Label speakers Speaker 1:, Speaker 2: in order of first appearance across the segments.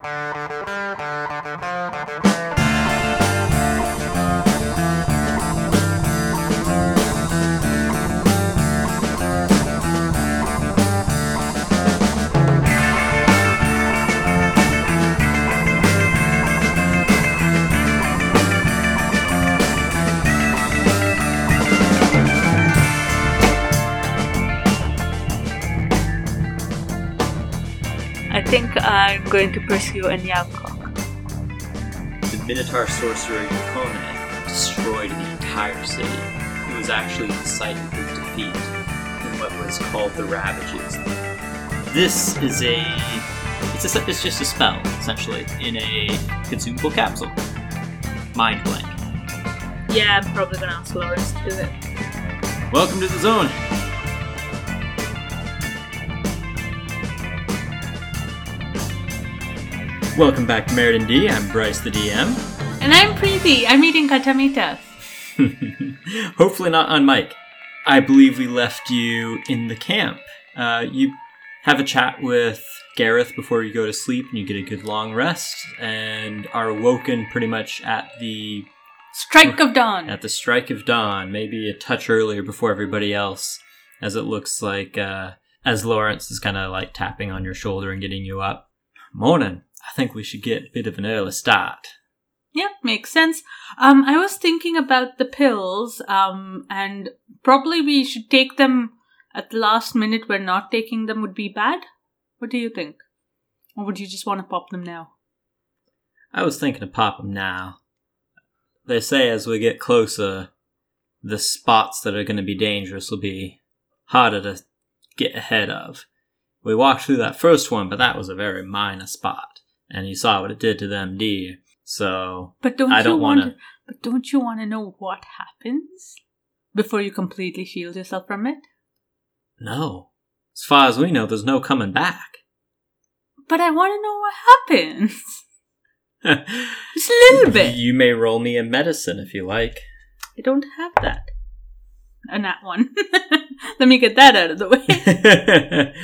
Speaker 1: I going to pursue Anyakok.
Speaker 2: The Minotaur sorcerer Yukone destroyed the entire city. It was actually the site of his defeat in what was called the Ravages. This is a it's a, it's just a spell essentially in a consumable capsule. Mind blank.
Speaker 1: Yeah, I'm probably gonna ask Lawrence to do it.
Speaker 2: Welcome to the zone. Welcome back to Meriden D. I'm Bryce the DM.
Speaker 1: And I'm Preeti. I'm eating katamitas.
Speaker 2: Hopefully not on mic. I believe we left you in the camp. Uh, you have a chat with Gareth before you go to sleep, and you get a good long rest, and are woken pretty much at the
Speaker 1: Strike of dawn.
Speaker 2: at the strike of dawn, maybe a touch earlier before everybody else, as it looks like uh, as Lawrence is kind of like tapping on your shoulder and getting you up. Morning. I think we should get a bit of an early start.
Speaker 1: Yeah, makes sense. Um, I was thinking about the pills, um, and probably we should take them at the last minute where not taking them would be bad. What do you think? Or would you just want to pop them now?
Speaker 2: I was thinking of them now. They say as we get closer, the spots that are going to be dangerous will be harder to get ahead of. We walked through that first one, but that was a very minor spot, and you saw what it did to them deer. So
Speaker 1: But don't
Speaker 2: I don't
Speaker 1: want to? But don't you want to know what happens before you completely shield yourself from it?
Speaker 2: no, as far as we know, there's no coming back.
Speaker 1: But I want to know what happens. Just a little bit.
Speaker 2: You may roll me a medicine if you like.
Speaker 1: I don't have that. Uh, and that one. Let me get that out of the way.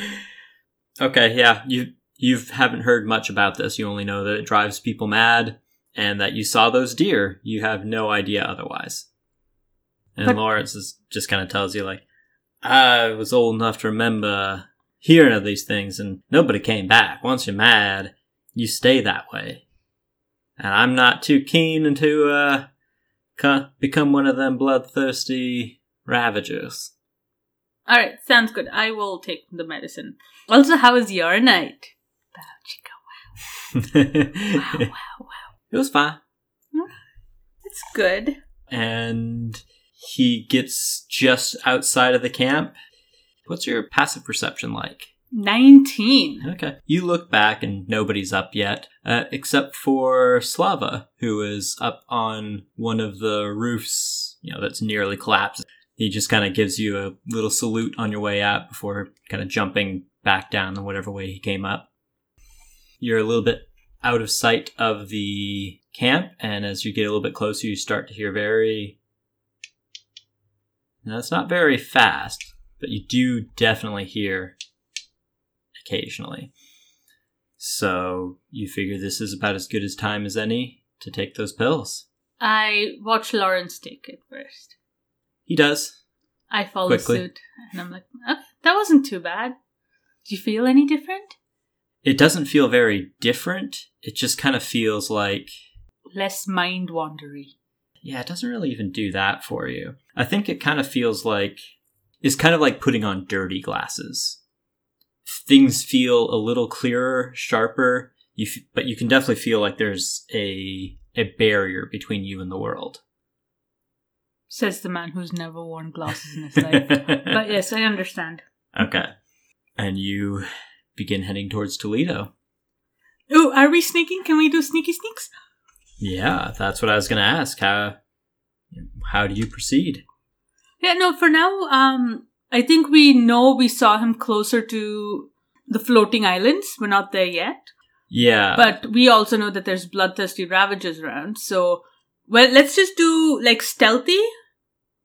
Speaker 2: okay, yeah, you you haven't heard much about this. You only know that it drives people mad and that you saw those deer. You have no idea otherwise. And
Speaker 1: But-
Speaker 2: Lawrence is just kind of tells you like, I was old enough to remember hearing of these things, and nobody came back. Once you're mad, you stay that way. And I'm not too keen to uh, co- become one of them bloodthirsty ravagers.
Speaker 1: All right, sounds good. I will take the medicine. Also, how was your night? Wow. Wow, wow.
Speaker 2: It was fine.
Speaker 1: It's good.
Speaker 2: And he gets just outside of the camp. What's your passive perception like?
Speaker 1: 19.
Speaker 2: Okay. You look back and nobody's up yet, uh, except for Slava, who is up on one of the roofs, you know, that's nearly collapsed. He just kind of gives you a little salute on your way out before kind of jumping back down in whatever way he came up. You're a little bit out of sight of the camp, and as you get a little bit closer, you start to hear very. Now, it's not very fast, but you do definitely hear occasionally. So you figure this is about as good as time as any to take those pills.
Speaker 1: I watch Lawrence take it first.
Speaker 2: He does.
Speaker 1: I follow
Speaker 2: Quickly.
Speaker 1: suit. And I'm like, okay, that wasn't too bad. Do you feel any different?
Speaker 2: It doesn't feel very different. It just kind of feels like,
Speaker 1: Less mind wandery.
Speaker 2: yeah, it doesn't really even do that for you. I think it kind of feels like, it's kind of like putting on dirty glasses. Things feel a little clearer, sharper, you f- but you can definitely feel like there's a a barrier between you and the world.
Speaker 1: Says the man who's never worn glasses in his life. but yes, I understand.
Speaker 2: Okay. And you begin heading towards Toledo.
Speaker 1: Oh, are we sneaking? Can we do sneaky sneaks?
Speaker 2: Yeah, that's what I was going to ask. How how do you proceed?
Speaker 1: Yeah, no, for now, um, I think we know we saw him closer to the floating islands. We're not there yet.
Speaker 2: Yeah.
Speaker 1: But we also know that there's bloodthirsty ravagers around. So, well, let's just do like stealthy.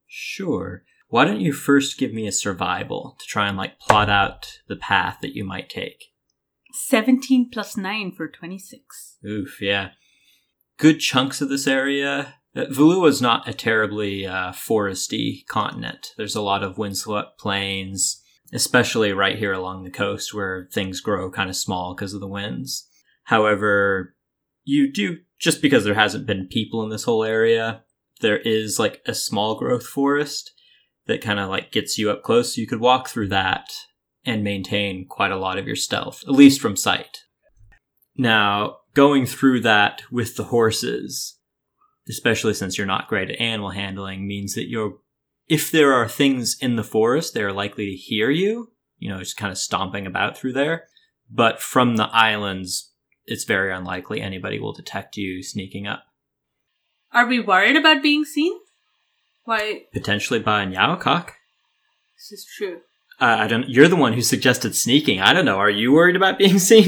Speaker 2: sure. Why don't you first give me a survival to try and like plot out the path that you might take?
Speaker 1: 17 plus 9 for 26.
Speaker 2: Oof, yeah. Good chunks of this area. Uh, Valua is not a terribly uh, foresty continent. There's a lot of windswept plains, especially right here along the coast where things grow kind of small because of the winds. However, you do, just because there hasn't been people in this whole area, there is like a small growth forest that kind of like gets you up close. So you could walk through that and maintain quite a lot of your stealth, at least from sight. Now, going through that with the horses, especially since you're not great at animal handling, means that you're, if there are things in the forest, they're likely to hear you, you know, just kind of stomping about through there. But from the islands, it's very unlikely anybody will detect you sneaking up.
Speaker 1: Are we worried about being seen? Why?
Speaker 2: Potentially by a Nyawakok.
Speaker 1: This is true.
Speaker 2: Uh, I don't. You're the one who suggested sneaking. I don't know. Are you worried about being seen?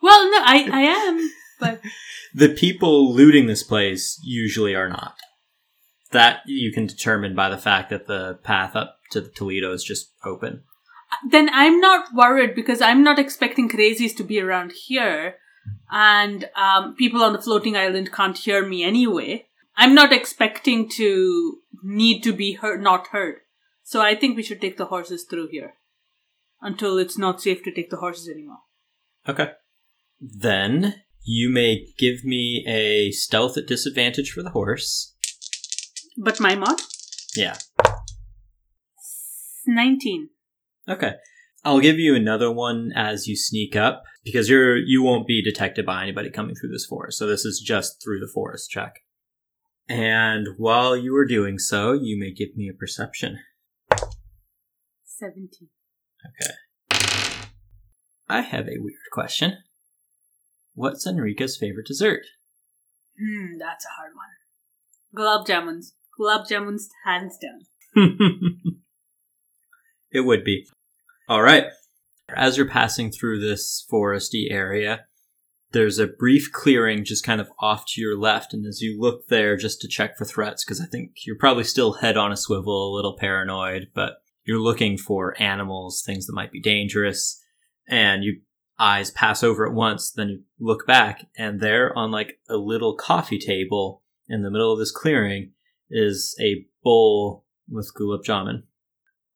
Speaker 1: Well, no, I, I am, but
Speaker 2: the people looting this place usually are not. That you can determine by the fact that the path up to the Toledo is just open.
Speaker 1: then I'm not worried because I'm not expecting crazies to be around here, and um, people on the floating island can't hear me anyway. I'm not expecting to need to be heard, not heard. So I think we should take the horses through here until it's not safe to take the horses anymore.
Speaker 2: Okay. Then you may give me a stealth at disadvantage for the horse.
Speaker 1: But my mod?
Speaker 2: Yeah.
Speaker 1: 19.
Speaker 2: Okay. I'll give you another one as you sneak up because you're you won't be detected by anybody coming through this forest. So this is just through the forest check. And while you are doing so, you may give me a perception.
Speaker 1: 17.
Speaker 2: Okay. I have a weird question. What's Enrica's favorite dessert?
Speaker 1: Hmm, that's a hard one. Gulab jamuns. Gulab jamuns, hands down.
Speaker 2: it would be. All right. As you're passing through this foresty area, there's a brief clearing just kind of off to your left. And as you look there just to check for threats, because I think you're probably still head on a swivel, a little paranoid, but you're looking for animals, things that might be dangerous. And you eyes pass over at once, then you look back, and there on like a little coffee table in the middle of this clearing is a bowl with gulab jamun.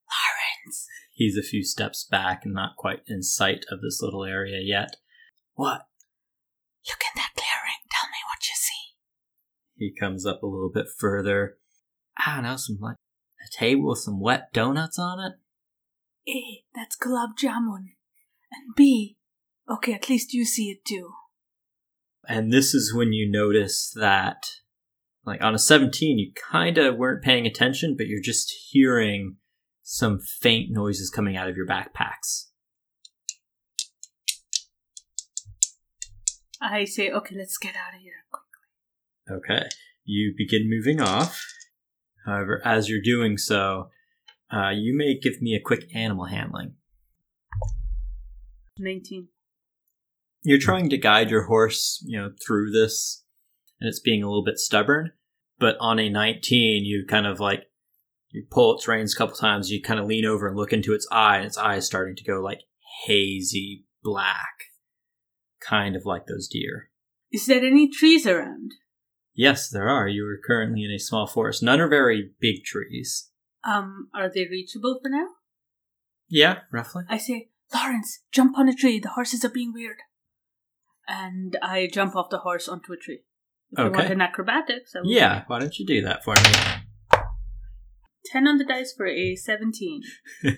Speaker 1: Lawrence!
Speaker 2: He's a few steps back and not quite in sight of this little area yet. What?
Speaker 1: Look in that clearing. Tell me what you see.
Speaker 2: He comes up a little bit further. I don't know, some like a table with some wet donuts on it.
Speaker 1: A, that's gulab jamun. And B, okay, at least you see it too.
Speaker 2: And this is when you notice that, like on a 17, you kind of weren't paying attention, but you're just hearing some faint noises coming out of your backpacks.
Speaker 1: I say, okay, let's get out of here.
Speaker 2: Okay. You begin moving off. However, as you're doing so, uh, you may give me a quick animal handling.
Speaker 1: 19.
Speaker 2: You're trying to guide your horse, you know, through this, and it's being a little bit stubborn. But on a 19, you kind of like you pull its reins a couple times. You kind of lean over and look into its eye, and its eye is starting to go like hazy black, kind of like those deer.
Speaker 1: Is there any trees around?
Speaker 2: Yes, there are. You are currently in a small forest. None are very big trees.
Speaker 1: Um, are they reachable for now?
Speaker 2: Yeah, roughly.
Speaker 1: I say, Lawrence, jump on a tree. The horses are being weird. And I jump off the horse onto a tree. If you want an acrobatics,
Speaker 2: Yeah, why don't you do that for me?
Speaker 1: 10 on the dice for a 17.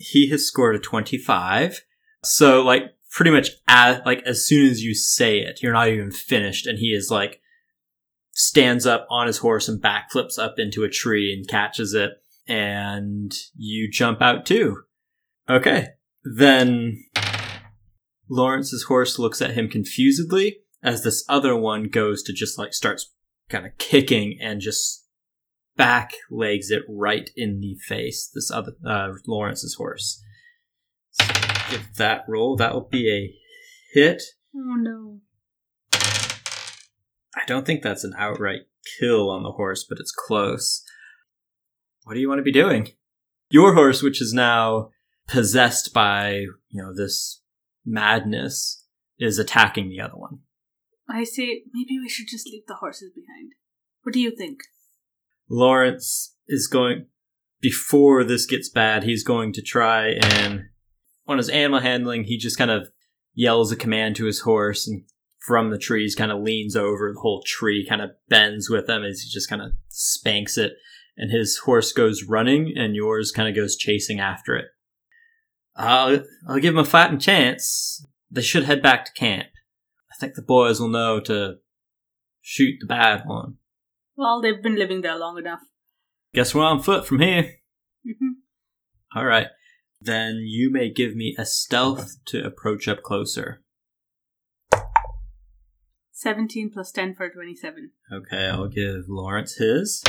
Speaker 2: he has scored a 25 so like pretty much as like as soon as you say it you're not even finished and he is like stands up on his horse and backflips up into a tree and catches it and you jump out too okay then lawrence's horse looks at him confusedly as this other one goes to just like starts kind of kicking and just back legs it right in the face. This other uh, Lawrence's horse. So give that roll. That will be a hit.
Speaker 1: Oh no.
Speaker 2: I don't think that's an outright kill on the horse, but it's close. What do you want to be doing? Your horse, which is now possessed by you know this madness is attacking the other one.
Speaker 1: I say maybe we should just leave the horses behind. What do you think?
Speaker 2: Lawrence is going before this gets bad, he's going to try and on his animal handling, he just kind of yells a command to his horse and from the trees kind of leans over the whole tree kind of bends with him as he just kind of spanks it and his horse goes running and yours kind of goes chasing after it. I'll, I'll give him a fighting chance. They should head back to camp. I think the boys will know to shoot the bad one.
Speaker 1: Well, they've been living there long enough.
Speaker 2: guess we're on foot from here.
Speaker 1: Hmm
Speaker 2: all right. Then you may give me a stealth to approach up closer
Speaker 1: 17 plus 10 for 27.
Speaker 2: okay i'll give lawrence his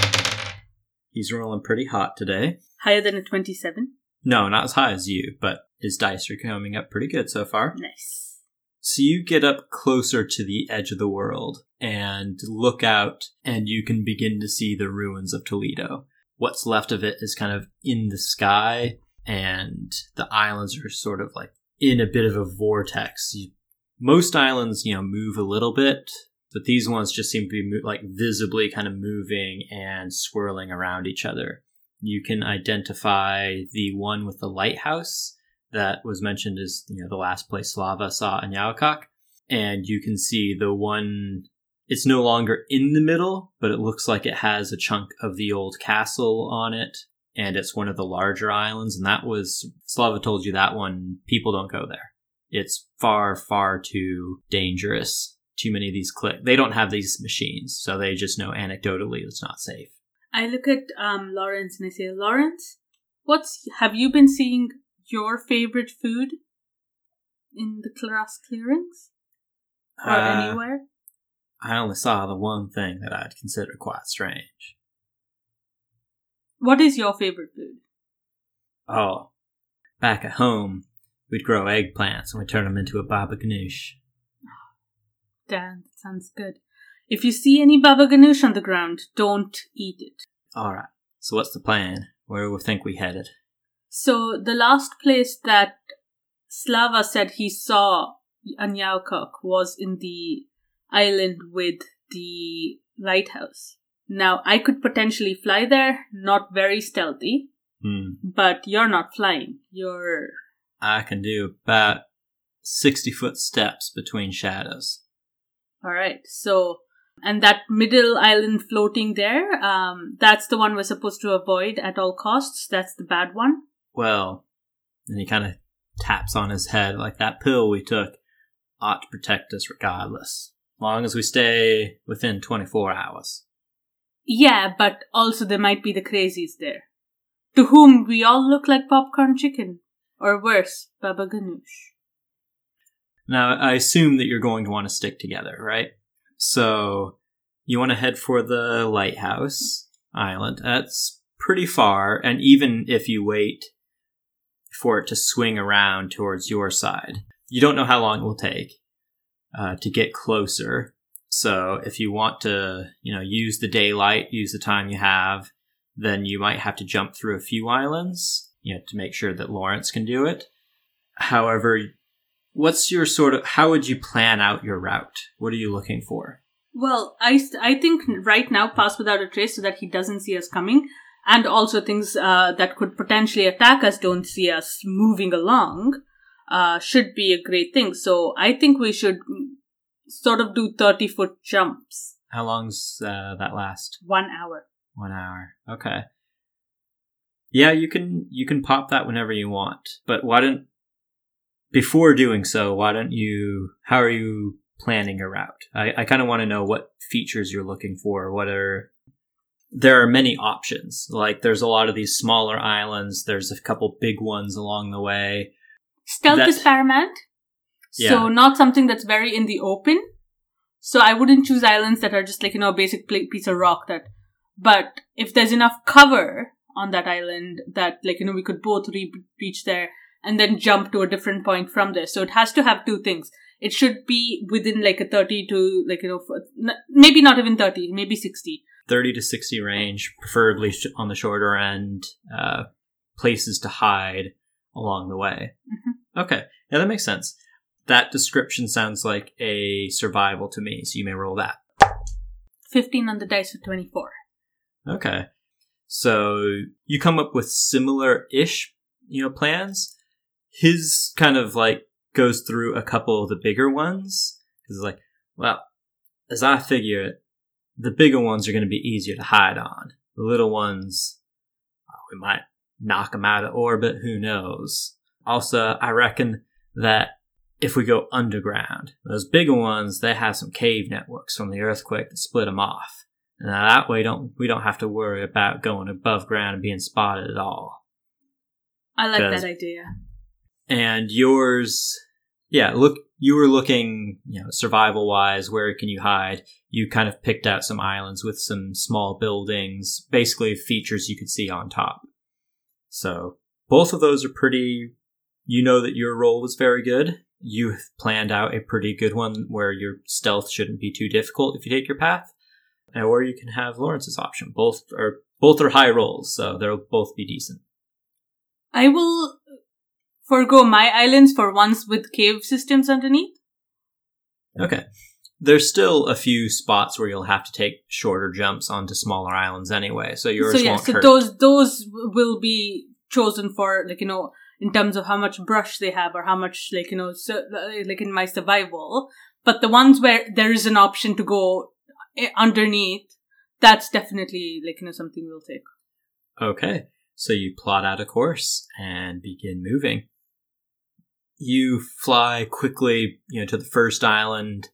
Speaker 2: he's rolling pretty hot today
Speaker 1: Higher than a 27.
Speaker 2: No, not as high as you, but his dice are coming up pretty good so far.
Speaker 1: Nice.
Speaker 2: So you get up closer to the edge of the world and look out, and you can begin to see the ruins of Toledo. What's left of it is kind of in the sky, and the islands are sort of like in a bit of a vortex. You, most islands, you know, move a little bit, but these ones just seem to be mo- like visibly kind of moving and swirling around each other. You can identify the one with the lighthouse that was mentioned as you know the last place Slava saw in Yaokak, and you can see the one. It's no longer in the middle, but it looks like it has a chunk of the old castle on it, and it's one of the larger islands. And that was Slava told you that one. People don't go there. It's far, far too dangerous. Too many of these click. They don't have these machines, so they just know anecdotally it's not safe.
Speaker 1: I look at um, Lawrence and I say, Lawrence, what's have you been seeing your favorite food in the class clearings or
Speaker 2: Uh,
Speaker 1: anywhere?
Speaker 2: I only saw the one thing that I'd consider quite strange.
Speaker 1: What is your favorite food?
Speaker 2: Oh, back at home, we'd grow eggplants and we'd turn them into a baba ganoush.
Speaker 1: Dan, that sounds good. If you see any baba ganoush on the ground, don't eat it.
Speaker 2: All right. So what's the plan? Where do we think we headed?
Speaker 1: So the last place that Slava said he saw Anyaukok was in the island with the lighthouse. Now I could potentially fly there, not very stealthy,
Speaker 2: Hmm.
Speaker 1: but you're not flying. You're
Speaker 2: I can do about sixty foot steps between shadows.
Speaker 1: all right. So and that middle island floating there, um, that's the one we're supposed to avoid at all costs. That's the bad one.
Speaker 2: Well, and he kind of taps on his head like that pill we took ought to protect us regardless, long as we stay within twenty four hours.
Speaker 1: Yeah, but also there might be the crazies there. To whom we all look like popcorn chicken. Or worse, Baba Ganoush.
Speaker 2: Now, I assume that you're going to want to stick together, right? So, you want to head for the lighthouse island. That's pretty far, and even if you wait for it to swing around towards your side, you don't know how long it will take uh, to get closer. So, if you want to, you know, use the daylight, use the time you have, then you might have to jump through a few islands, you know, to make sure that Lawrence can do it. However, what's your sort of how would you plan out your route what are you looking for
Speaker 1: Well, I, I think right now pass without a trace so that he doesn't see us coming. And also things uh, that could potentially attack us don't see us moving along uh, should be a great thing. So I think we should sort of do 30 foot jumps.
Speaker 2: how long's uh, that last
Speaker 1: One hour.
Speaker 2: one hour okay yeah you can you can pop that whenever you want but why don't before doing so why don't you how are you planning your route i, I kind of want to know what features you're looking for what are there are many options like there's a lot of these smaller islands there's a couple big ones along the way
Speaker 1: Stealth
Speaker 2: That-
Speaker 1: is paramount.
Speaker 2: Yeah.
Speaker 1: So not something that's very in the open. So I wouldn't choose islands that are just like, you know, a basic piece of rock that, but if there's enough cover on that island that like, you know, we could both re- reach there and then jump to a different point from there. So it has to have two things. It should be within like a 30 to like, you know, maybe not even 30, maybe 60.
Speaker 2: 30 to 60 range, preferably on the shorter end, uh, places to hide along the way.
Speaker 1: Mhm.
Speaker 2: Okay, yeah, that makes sense. That description sounds like a survival to me, so you may roll that.
Speaker 1: 15 on the dice for 24.
Speaker 2: Okay. So you come up with similar ish, you know, plans. His kind of like goes through a couple of the bigger ones. It's like, well, as I figure it, the bigger ones are going to be easier to hide on. The little ones, uh, we might knock them out of orbit. Who knows? Also, I reckon that if we go underground, those bigger ones, they have some cave networks from the earthquake that split them off. And that way, don't we don't have to worry about going above ground and being spotted at all.
Speaker 1: I like that idea.
Speaker 2: And yours, yeah, look, you were looking, you know, survival wise, where can you hide? You kind of picked out some islands with some small buildings, basically features you could see on top. So both of those are pretty, you know that your role was very good. You have planned out a pretty good one where your stealth shouldn't be too difficult if you take your path. Or you can have Lawrence's option. Both are, both are high rolls, so they'll both be decent.
Speaker 1: I will forego my islands for ones with cave systems underneath.
Speaker 2: Okay. There's still a few spots where you'll have to take shorter jumps onto smaller islands anyway, so yours
Speaker 1: so yeah,
Speaker 2: won't
Speaker 1: so
Speaker 2: hurt.
Speaker 1: those those will be chosen for like you know in terms of how much brush they have or how much like you know so, like in my survival. But the ones where there is an option to go underneath, that's definitely like you know something we'll take.
Speaker 2: Okay, so you plot out a course and begin moving. You fly quickly, you know, to the first island.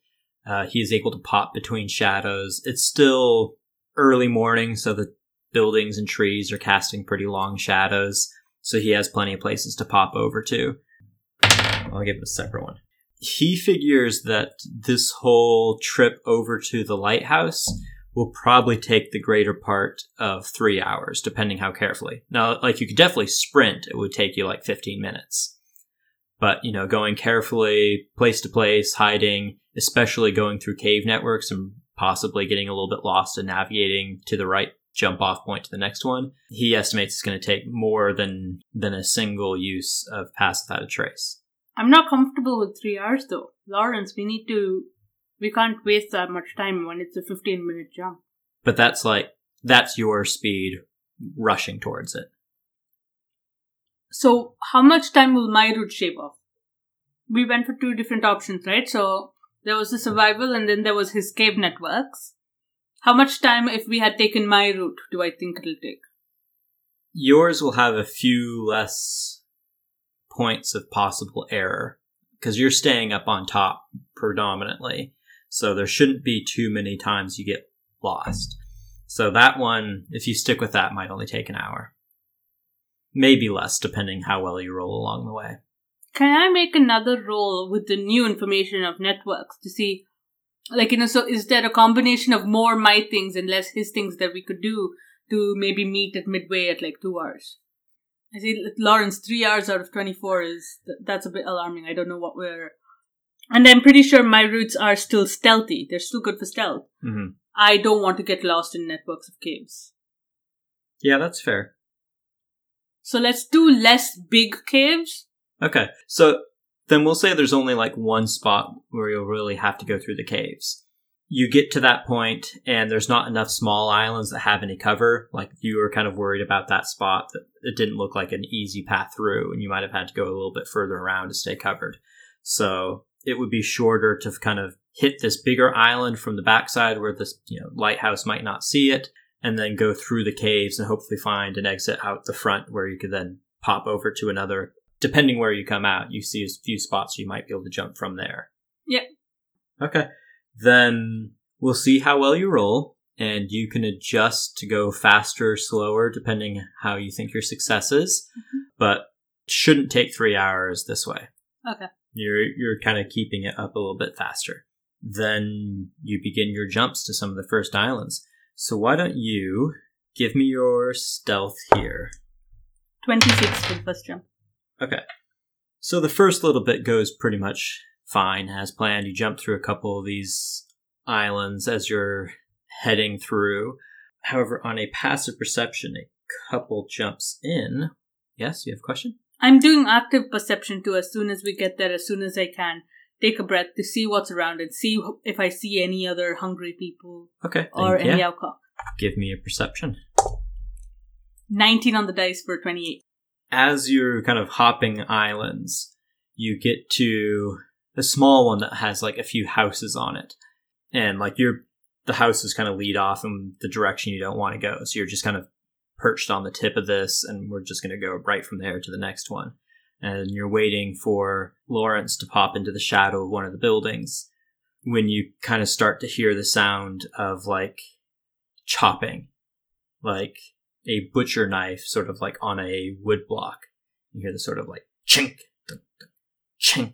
Speaker 2: Uh, he is able to pop between shadows. It's still early morning, so the buildings and trees are casting pretty long shadows. So he has plenty of places to pop over to. I'll give him a separate one. He figures that this whole trip over to the lighthouse will probably take the greater part of three hours, depending how carefully. Now, like you could definitely sprint, it would take you like 15 minutes. But, you know, going carefully, place to place, hiding, especially going through cave networks and possibly getting a little bit lost and navigating to the right jump off point to the next one, he estimates it's going to take more than than a single use of pass without a trace.
Speaker 1: I'm not comfortable with three hours though, Lawrence. We need to. We can't waste that much time when it's a 15 minute jump.
Speaker 2: But that's like that's your speed rushing towards it.
Speaker 1: So, how much time will my route shave off? We went for two different options, right? So, there was the survival and then there was his cave networks. How much time, if we had taken my route, do I think it'll take?
Speaker 2: yours will have a few less points of possible error because you're staying up on top predominantly. So there shouldn't be too many times you get lost. So that one, if you stick with that, might only take an hour. Maybe less, depending how well you roll along the way.
Speaker 1: Can I make another roll with the new information of networks to see, like, you know, so is there a combination of more my things and less his things that we could do to maybe meet at midway at like two hours? I see Lawrence, three hours out of 24 is, that's a bit alarming. I don't know what we're, and I'm pretty sure my routes are still stealthy. They're still good for stealth.
Speaker 2: hmm
Speaker 1: I don't want to get lost in networks of caves.
Speaker 2: Yeah, that's fair.
Speaker 1: So let's do less big caves.
Speaker 2: Okay, so then we'll say there's only like one spot where you'll really have to go through the caves. You get to that point, and there's not enough small islands that have any cover. Like you were kind of worried about that spot that it didn't look like an easy path through, and you might have had to go a little bit further around to stay covered. So it would be shorter to kind of hit this bigger island from the backside where this you know lighthouse might not see it, and then go through the caves and hopefully find an exit out the front where you could then pop over to another depending where you come out, you see a few spots you might be able to jump from there.
Speaker 1: yep
Speaker 2: Okay. Then we'll see how well you roll, and you can adjust to go faster or slower depending how you think your success is. Mm-hmm. But it shouldn't take three hours this way.
Speaker 1: Okay.
Speaker 2: You're you're kind of keeping it up a little bit faster. Then you begin your jumps to some of the first islands. So why don't you give me your stealth here?
Speaker 1: 26 for the first jump.
Speaker 2: Okay. So the first little bit goes pretty much fine as planned. You jump through a couple of these islands as you're heading through. However, on a passive perception, a couple jumps in. Yes, you have a question?
Speaker 1: I'm doing active perception too as soon as we get there, as soon as I can. take a breath to see what's around and see if I see any other hungry people
Speaker 2: Okay.
Speaker 1: or
Speaker 2: then,
Speaker 1: any
Speaker 2: yeah,
Speaker 1: alcohol.
Speaker 2: give me a perception.
Speaker 1: 19 on the dice for 28.
Speaker 2: as you're kind of hopping islands, you get to a small one that has like a few houses on it. And like you're the houses kind of lead off in the direction you don't want to go. So you're just kind of perched on the tip of this and we're just going to go right from there to the next one. And you're waiting for Lawrence to pop into the shadow of one of the buildings when you kind of start to hear the sound of like chopping, like a butcher knife sort of like on a wood block. You hear the sort of like chink, chink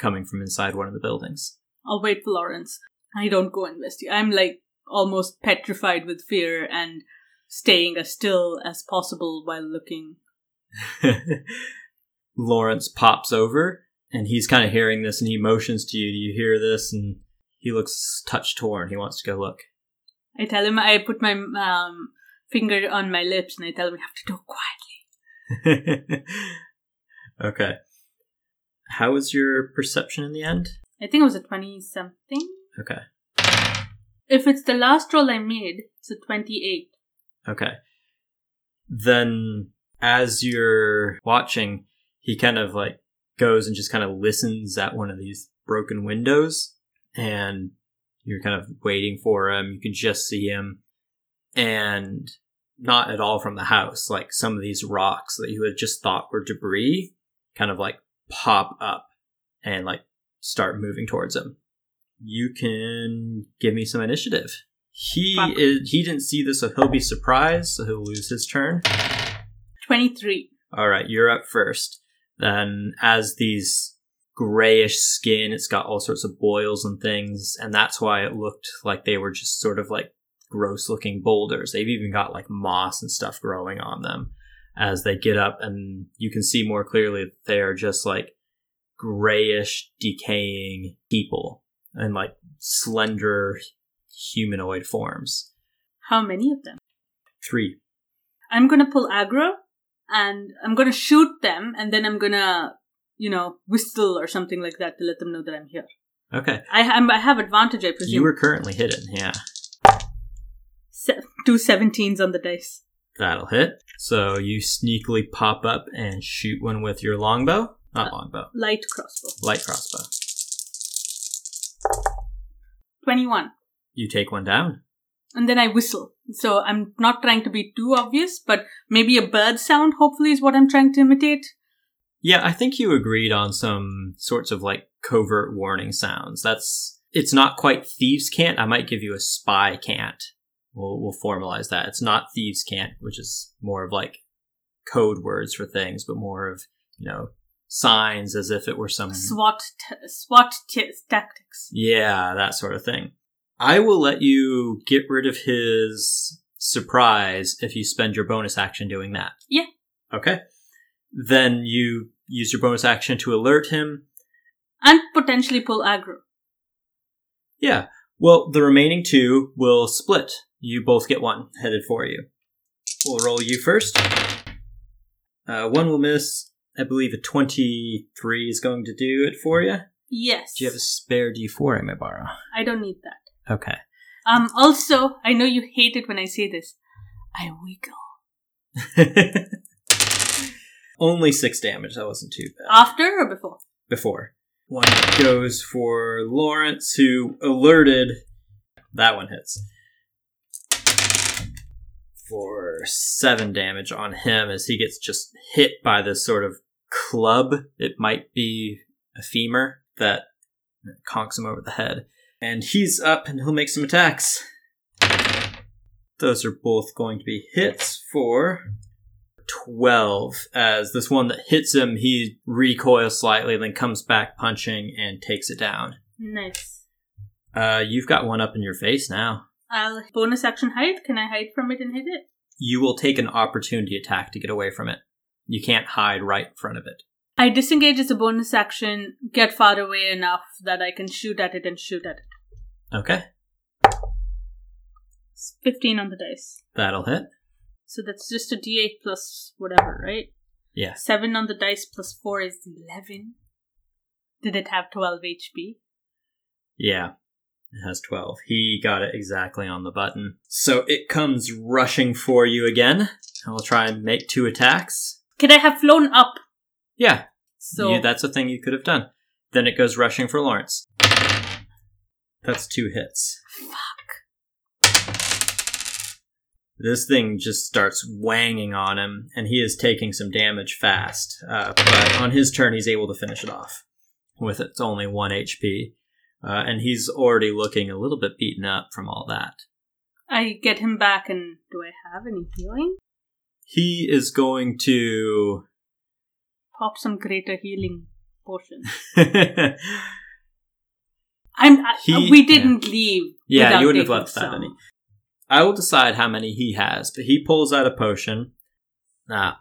Speaker 2: coming from inside one of the buildings.
Speaker 1: I'll wait for Lawrence. I don't go investigate. I'm like almost petrified with fear and staying as still as possible while looking.
Speaker 2: Lawrence pops over and he's kind of hearing this and he motions to you. Do you hear this? And he looks touch torn. He wants to go look.
Speaker 1: I tell him I put my um, finger on my lips and I tell him we have to do it quietly.
Speaker 2: okay. How was your perception in the end?
Speaker 1: I think it was a 20 something.
Speaker 2: Okay.
Speaker 1: If it's the last roll I made, it's a 28.
Speaker 2: Okay. Then, as you're watching, he kind of like goes and just kind of listens at one of these broken windows, and you're kind of waiting for him. You can just see him, and not at all from the house. Like some of these rocks that you had just thought were debris kind of like pop up and like start moving towards him. You can give me some initiative. He
Speaker 1: Fuck.
Speaker 2: is he didn't see this, so he'll be surprised, so he'll lose his turn.
Speaker 1: 23.
Speaker 2: All right, you're up first. Then, as these grayish skin, it's got all sorts of boils and things, and that's why it looked like they were just sort of like gross looking boulders. They've even got like moss and stuff growing on them as they get up, and you can see more clearly that they are just like grayish, decaying people and like slender humanoid forms.
Speaker 1: How many of them?
Speaker 2: Three.
Speaker 1: I'm gonna pull aggro and I'm gonna shoot them and then I'm gonna, you know, whistle or something like that to let them know that I'm here.
Speaker 2: Okay.
Speaker 1: I, I'm, I have advantage, I presume.
Speaker 2: You were currently hidden, yeah.
Speaker 1: Se- two 17s on the dice.
Speaker 2: That'll hit. So you sneakily pop up and shoot one with your longbow. Not uh, longbow,
Speaker 1: Light crossbow.
Speaker 2: light crossbow.
Speaker 1: 21.
Speaker 2: You take one down.
Speaker 1: And then I whistle. So I'm not trying to be too obvious, but maybe a bird sound, hopefully, is what I'm trying to imitate.
Speaker 2: Yeah, I think you agreed on some sorts of like covert warning sounds. That's it's not quite thieves' cant. I might give you a spy cant. We'll we'll formalize that. It's not thieves' cant, which is more of like code words for things, but more of you know signs as if it were some
Speaker 1: SWAT, t- SWAT t- tactics.
Speaker 2: Yeah, that sort of thing. I will let you get rid of his surprise if you spend your bonus action doing that.
Speaker 1: Yeah.
Speaker 2: Okay. Then you use your bonus action to alert him.
Speaker 1: And potentially pull aggro.
Speaker 2: Yeah. Well, the remaining two will split. You both get one headed for you. We'll roll you first. Uh, one will miss. I believe a 23 is going to do it for you.
Speaker 1: Yes.
Speaker 2: Do you have a spare d4 I may borrow?
Speaker 1: I don't need that.
Speaker 2: Okay.
Speaker 1: Um, also, I know you hate it when I say this. I wiggle.
Speaker 2: Only six damage. That wasn't too bad.
Speaker 1: After or before?
Speaker 2: Before. One goes for Lawrence, who alerted. That one hits. For seven damage on him as he gets just hit by this sort of club. It might be a femur that conks him over the head. And he's up and he'll make some attacks. Those are both going to be hits for 12 as this one that hits him he recoils slightly then comes back punching and takes it down
Speaker 1: Nice.
Speaker 2: uh, you've got one up in your face now
Speaker 1: I'll bonus action hide. Can I hide from it and hit it?
Speaker 2: you will take an opportunity attack to get away from it you can't hide right in front of it
Speaker 1: I disengage as a bonus action, get far away enough that I can shoot at it and shoot at it.
Speaker 2: okay
Speaker 1: It's 15 on the dice.
Speaker 2: that'll hit
Speaker 1: So that's just a d8 plus whatever, right?
Speaker 2: yeah
Speaker 1: 7 on the dice plus 4 is 11. Did it have 12 HP?
Speaker 2: Yeah, it has 12. He got it exactly on the button. So it comes rushing for you again. I will try and make two attacks.
Speaker 1: Could I have flown up?
Speaker 2: Yeah,
Speaker 1: So
Speaker 2: you, that's a thing you could have done. Then it goes rushing for Lawrence. That's two hits. Fuck. This thing just starts wanging on him, and he is taking some damage fast. Uh, but on his turn, he's able to finish it off with its only one HP. Uh, and he's already looking a little bit beaten up from all that.
Speaker 1: I get him back, and do I have any healing?
Speaker 2: He is going to.
Speaker 1: Pop some greater healing potion. I'm. I,
Speaker 2: He-
Speaker 1: we didn't leave.
Speaker 2: Yeah, you wouldn't have left that
Speaker 1: some.
Speaker 2: any. I will decide how many he has, but he pulls out a potion. Nah,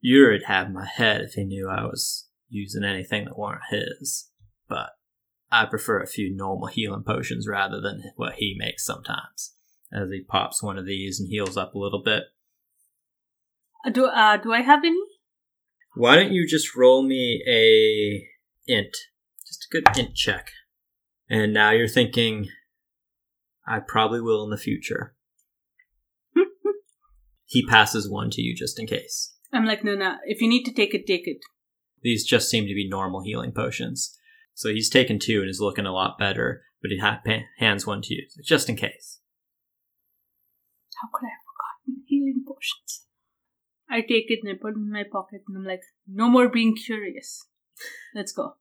Speaker 2: you'd have my head if he knew I was using anything that weren't his. But I prefer a few normal healing potions rather than what he makes sometimes. As he pops one of these and heals up a little bit.
Speaker 1: Uh, Do uh, do I have any?
Speaker 2: Why don't you just roll me a int? Just a good int check. And now you're thinking, I probably will in the future. he passes one to you just in case.
Speaker 1: I'm like, no, no. If you need to take it, take it.
Speaker 2: These just seem to be normal healing potions. So he's taken two and is looking a lot better, but he ha- hands one to you, just in case.
Speaker 1: How could I have forgotten healing potions? I take it and I put it in my pocket, and I'm like, no more being curious. Let's go.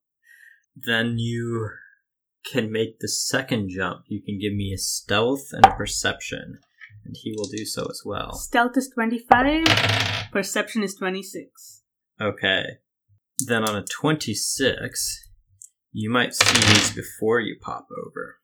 Speaker 2: Then you can make the second jump. You can give me a stealth and a perception, and he will do so as well.
Speaker 1: Stealth is 25, perception is 26.
Speaker 2: Okay. Then on a 26, you might see these before you pop over.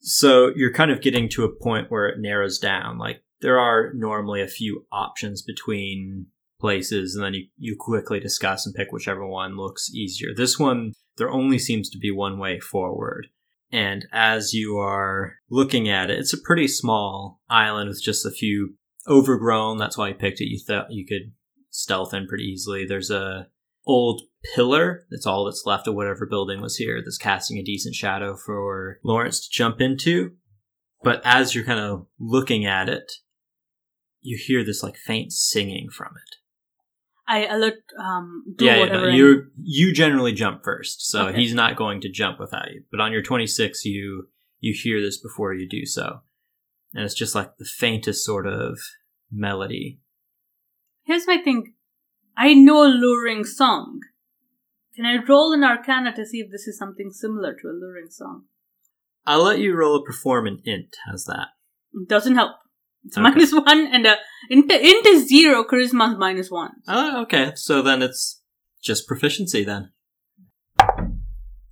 Speaker 2: So you're kind of getting to a point where it narrows down. Like there are normally a few options between places, and then you, you quickly discuss and pick whichever one looks easier. This one, there only seems to be one way forward. And as you are looking at it, it's a pretty small island with just a few overgrown. That's why I picked it. You thought you could stealth in pretty easily. There's a old pillar that's all that's left of whatever building was here that's casting a decent shadow for Lawrence to jump into. But as you're kind of looking at it, you hear this like faint singing from it.
Speaker 1: I alert, um, do
Speaker 2: yeah,
Speaker 1: whatever. I-
Speaker 2: you you generally jump first, so
Speaker 1: Okay.
Speaker 2: he's not going to jump without you. But on your 26, you you hear this before you do so, and it's just like the faintest sort of melody.
Speaker 1: Here's my thing. I know a luring song. Can I roll an arcana to see if this is something similar to a luring song?
Speaker 2: I'll let you roll a perform an int. How's that?
Speaker 1: It doesn't help. It's
Speaker 2: Okay.
Speaker 1: minus one, and uh, int, int is zero, charisma is minus one.
Speaker 2: Oh, okay. So then it's just proficiency then.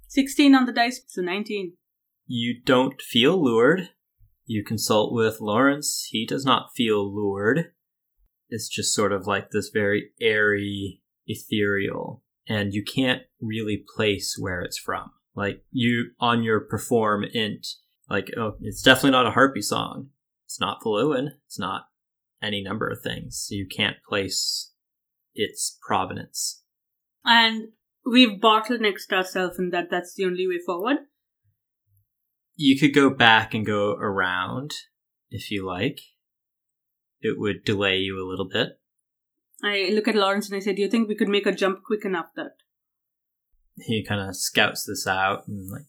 Speaker 1: 16 on the dice, so 19.
Speaker 2: You don't feel lured. You consult with Lawrence. He does not feel lured. It's just sort of like this very airy, ethereal, and you can't really place where it's from. Like you on your perform int, like oh, it's definitely not a harpy song. It's not Faluan. It's not any number of things. You can't place its provenance.
Speaker 1: And we've bottlenecked ourselves in that that's the only way forward.
Speaker 2: You could go back and go around if you like. It would delay you a little bit.
Speaker 1: I look at Lawrence and I say, Do you think we could make a jump quick enough that
Speaker 2: He kind of scouts this out and like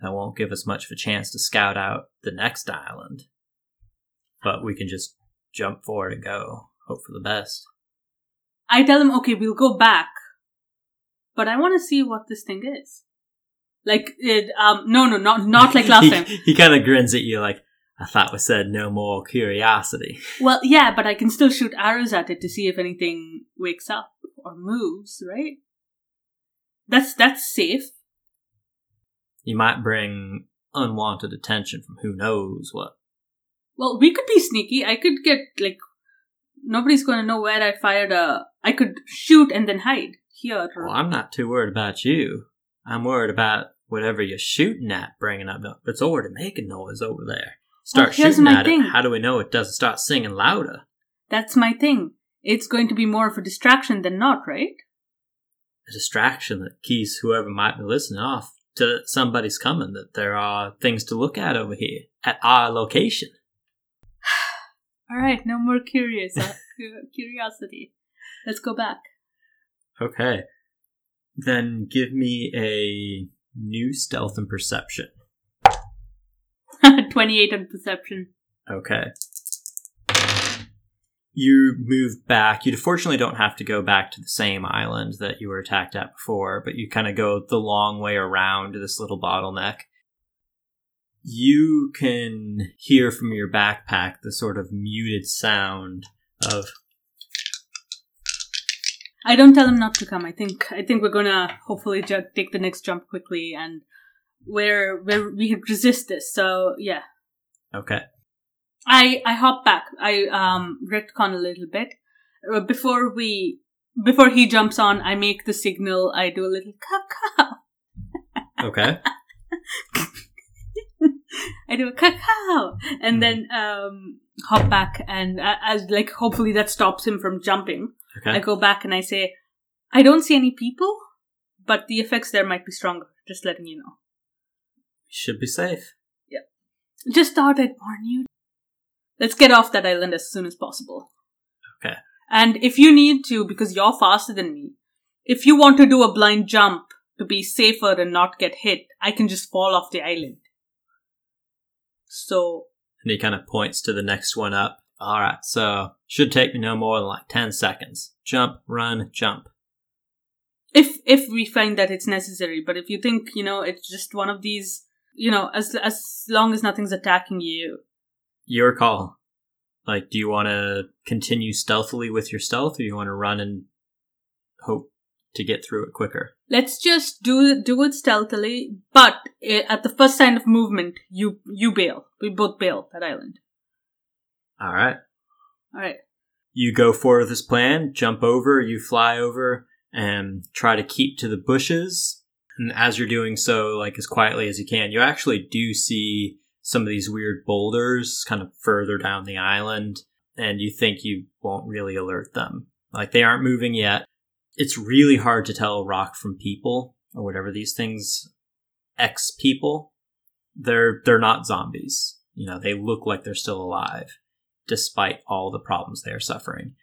Speaker 2: that won't give us much of a chance to scout out the next island. But we can just jump forward and go. Hope for the best.
Speaker 1: I tell him, okay, we'll go back, but I want to see what this thing is. Like, it, um, no, no, not not like last
Speaker 2: he,
Speaker 1: time.
Speaker 2: He kind of grins at you like, I thought we said no more curiosity.
Speaker 1: Well, yeah, but I can still shoot arrows at it to see if anything wakes up or moves, right? That's that's safe.
Speaker 2: You might bring unwanted attention from who knows what.
Speaker 1: Well, we could be sneaky. I could get like nobody's going to know where I fired a. I could shoot and then hide here.
Speaker 2: Well, I'm not too worried about you. I'm worried about whatever you're shooting at bringing up. It's already making noise over there. Start
Speaker 1: Well,
Speaker 2: shooting at
Speaker 1: thing.
Speaker 2: it. How do we know it doesn't start singing louder?
Speaker 1: That's my thing. It's going to be more of a distraction than not, right?
Speaker 2: a distraction that keys whoever might be listening off to that somebody's coming, that there are things to look at over here at our location.
Speaker 1: All right, no more curious uh, curiosity. Let's go back.
Speaker 2: Okay. Then give me a new stealth and perception.
Speaker 1: 28 on perception.
Speaker 2: Okay. You move back. You fortunately don't have to go back to the same island that you were attacked at before, but you kind of go the long way around this little bottleneck. You can hear from your backpack the sort of muted sound of
Speaker 1: I don't tell him not to come. I think I think we're gonna hopefully ju- take the next jump quickly, and where where we resist this. So yeah,
Speaker 2: Okay.
Speaker 1: I I hop back. I um retcon a little bit Uh, before we before he jumps on. I make the signal. I do a little cacao.
Speaker 2: Okay.
Speaker 1: I do a cacao, and then um hop back, and uh, as like hopefully that stops him from jumping.
Speaker 2: Okay.
Speaker 1: I go back and I say, I don't see any people, but the effects there might be stronger. Just letting you know.
Speaker 2: Should be safe. Yep.
Speaker 1: Just thought I'd warn you. Let's get off that island as soon as possible.
Speaker 2: Okay.
Speaker 1: And if you need to, because you're faster than me, if you want to do a blind jump to be safer and not get hit, I can just fall off the island. So,
Speaker 2: And he kind of points to the next one up. All right, so should take me no more than like 10 seconds. Jump, run, jump.
Speaker 1: if if we find that it's necessary, but if you think you know it's just one of these, you know, as as long as nothing's attacking you,
Speaker 2: Your call. Like, do you want to continue stealthily with your stealth or you want to run and hope to get through it quicker?
Speaker 1: let's just do do it stealthily. But eh, at the first sign of movement, you you bail. We both bail that island.
Speaker 2: All right.
Speaker 1: All right.
Speaker 2: You go for this plan, jump over, you fly over, and try to keep to the bushes. And as you're doing so, like as quietly as you can, you actually do see some of these weird boulders kind of further down the island, and you think you won't really alert them. Like they aren't moving yet. It's really hard to tell rock from people or whatever these things X people. They're they're not zombies. You know, they look like they're still alive despite all the problems they are suffering.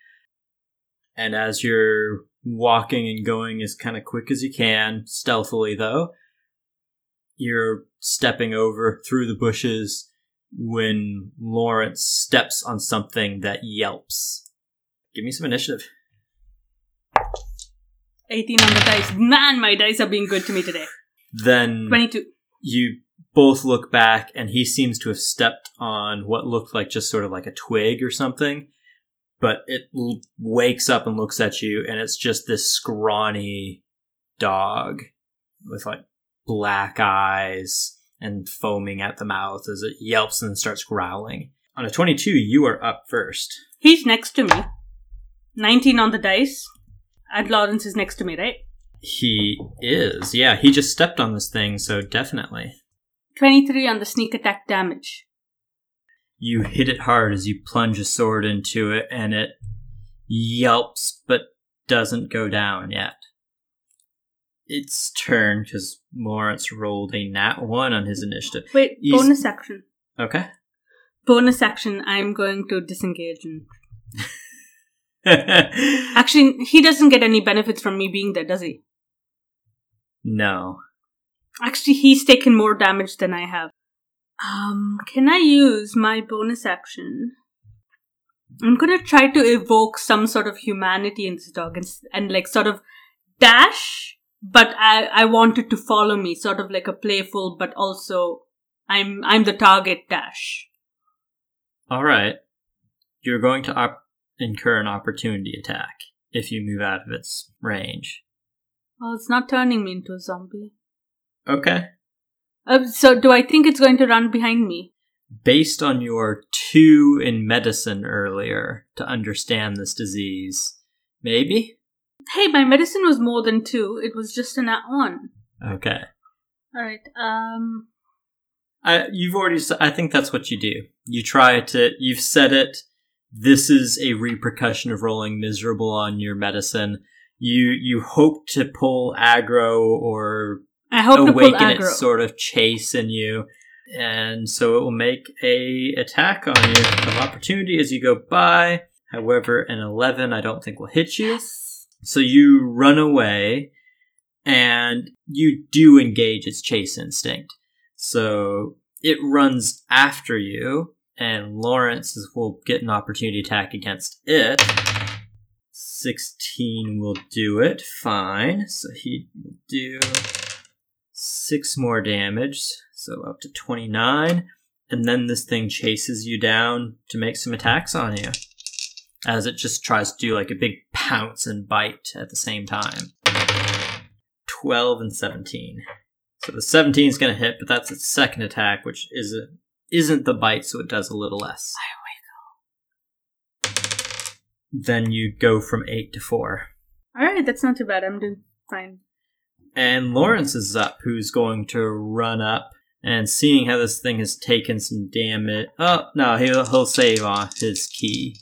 Speaker 2: And as you're walking and going as kind of quick as you can, stealthily though, you're stepping over through the bushes when Lawrence steps on something that yelps. Give me some initiative.
Speaker 1: 18 on the dice. Man, my dice are being good to me today.
Speaker 2: Then
Speaker 1: 22.
Speaker 2: you both look back and he seems to have stepped on what looked like just sort of like a twig or something but it l- wakes up and looks at you and it's just this scrawny dog with like black eyes and foaming at the mouth as it yelps and starts growling on a 22 you are up first
Speaker 1: He's next to me. 19 on the dice. And Lawrence is next to me, right?
Speaker 2: he is yeah he just stepped on this thing so definitely
Speaker 1: 23 on the sneak attack damage.
Speaker 2: You hit it hard as you plunge a sword into it, and it yelps but doesn't go down yet. It's turn because Lawrence rolled a nat one on his initiative.
Speaker 1: Wait,
Speaker 2: He's-
Speaker 1: bonus action.
Speaker 2: Okay.
Speaker 1: Bonus action, I'm going to disengage and. Actually, he doesn't get any benefits from me being there, does he?
Speaker 2: no.
Speaker 1: Actually, he's taken more damage than I have. Um, can I use my bonus action? I'm gonna try to evoke some sort of humanity in this dog and, and like sort of dash, but I, I want it to follow me, sort of like a playful, but also I'm, I'm the target dash.
Speaker 2: All right. You're going to op- incur an opportunity attack if you move out of its range.
Speaker 1: Well, it's not turning me into a zombie.
Speaker 2: Okay.
Speaker 1: Uh, so do I think it's going to run behind me?
Speaker 2: Based on your two in medicine earlier to understand this disease, maybe?
Speaker 1: Hey, my medicine was more than two. It was just a nat one.
Speaker 2: Okay.
Speaker 1: All right. Um.
Speaker 2: I, you've already. I think that's what you do. You try to. You've said it. This is a repercussion of rolling miserable on your medicine. You you hope to pull aggro or
Speaker 1: I hope
Speaker 2: awaken its sort of chase in you, and so it will make a attack on you of opportunity as you go by. However, an eleven I don't think will hit you.
Speaker 1: Yes.
Speaker 2: So you run away, and you do engage its chase instinct. So it runs after you, and Lawrence will get an opportunity attack against it. 16 will do it. Fine. So he will do six more damage. So up to 29. And then this thing chases you down to make some attacks on you. As it just tries to do like a big pounce and bite at the same time. 12 and 17. So the 17 is going to hit, but that's its second attack, which is a, isn't the bite, so it does a little less. Then you go from 8 to 4.
Speaker 1: All right, that's not too bad. I'm doing fine.
Speaker 2: And Lawrence is up, who's going to run up and seeing how this thing has taken some damage. Oh, no, he'll, he'll save on his ki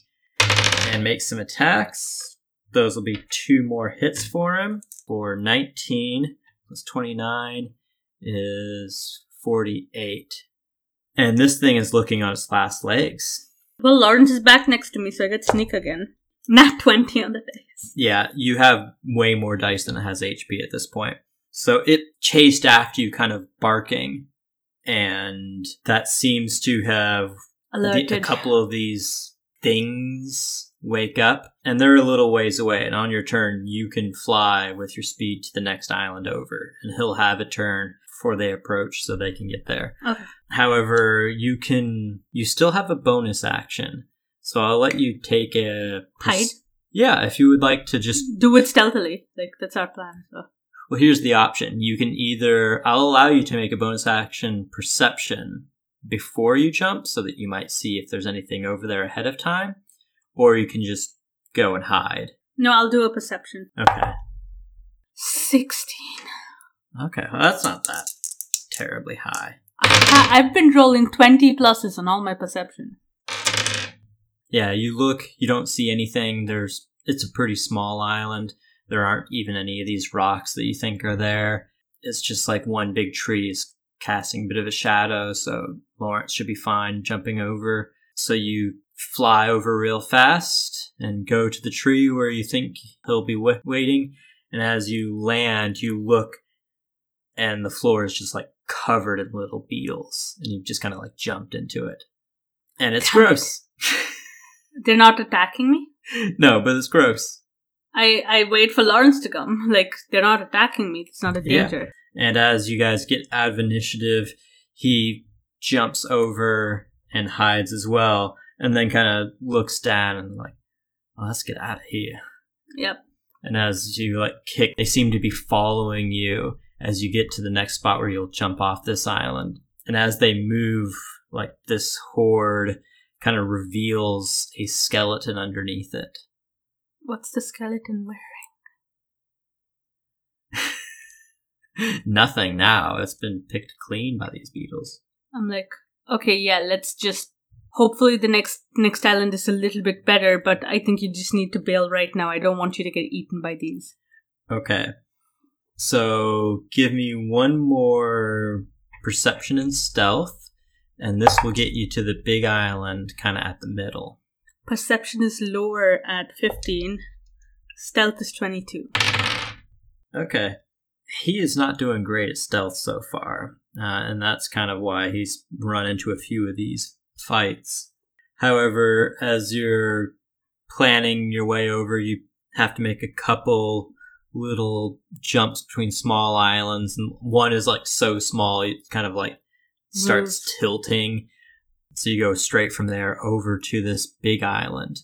Speaker 2: and make some attacks. Those will be two more hits for him. For 19 plus 29 is 48. And this thing is looking on its last legs.
Speaker 1: Well, Lawrence is back next to me, so I get sneak again. Nat 20 on the dice.
Speaker 2: Yeah, you have way more dice than it has HP at this point. So it chased after you, kind of barking, and that seems to have
Speaker 1: Alerted.
Speaker 2: a couple of these things wake up, and they're a little ways away. And on your turn, you can fly with your speed to the next island over, and he'll have a turn before they approach, so they can get there.
Speaker 1: Okay.
Speaker 2: However, you can you still have a bonus action, so I'll let you take a
Speaker 1: Hide?
Speaker 2: Yeah, if you would like to just
Speaker 1: Do it stealthily. Like, that's our plan. So.
Speaker 2: well, here's the option. You can either, I'll allow you to make a bonus action perception before you jump so that you might see if there's anything over there ahead of time, or you can just go and hide.
Speaker 1: No, I'll do a perception.
Speaker 2: Okay.
Speaker 1: 16.
Speaker 2: Okay, well, that's not that terribly high.
Speaker 1: I- I've been rolling 20 pluses on all my perception.
Speaker 2: Yeah, you look, you don't see anything. There's, it's a pretty small island. There aren't even any of these rocks that you think are there. It's just like one big tree is casting a bit of a shadow, so Lawrence should be fine jumping over. So you fly over real fast and go to the tree where you think he'll be wa- waiting. And as you land, you look, and the floor is just like covered in little beetles, and you've just kind of like jumped into it. And it's gross.
Speaker 1: They're not attacking me?
Speaker 2: no, but it's gross.
Speaker 1: I, I wait for Lawrence to come. Like, they're not attacking me. It's not a
Speaker 2: Yeah.
Speaker 1: danger.
Speaker 2: And as you guys get out of initiative, he jumps over and hides as well, and then kind of looks down and like, well, let's get out of here.
Speaker 1: Yep.
Speaker 2: And as you like kick, they seem to be following you as you get to the next spot where you'll jump off this island. And as they move, like this horde kind of reveals a skeleton underneath it.
Speaker 1: What's the skeleton wearing?
Speaker 2: Nothing now. It's been picked clean by these beetles.
Speaker 1: I'm like, okay, yeah, let's just. Hopefully, the next next island is a little bit better, but I think you just need to bail right now. I don't want you to get eaten by these.
Speaker 2: Okay. So give me one more perception and stealth, and this will get you to the big island kind of at the middle.
Speaker 1: Perception is lower at 15. Stealth is 22.
Speaker 2: Okay. He is not doing great at stealth so far, uh, and that's kind of why he's run into a few of these fights. However, as you're planning your way over, you have to make a couple little jumps between small islands, and one is like so small, it kind of like starts tilting. So you go straight from there over to this big island.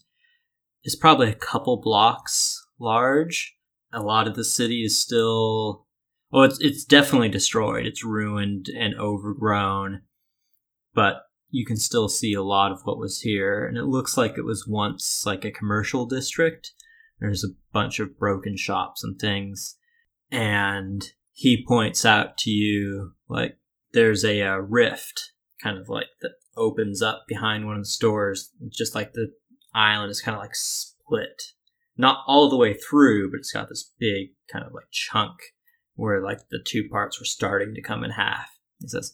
Speaker 2: It's probably a couple blocks large. A lot of the city is still well, it's it's definitely destroyed. It's ruined and overgrown, but you can still see a lot of what was here, and it looks like it was once like a commercial district. There's a bunch of broken shops and things, and he points out to you like there's a, uh rift, kind of like that opens up behind one of the stores, just like the island is kind of like split. not all the way through, but it's got this big kind of like chunk where like the two parts were starting to come in half. He says,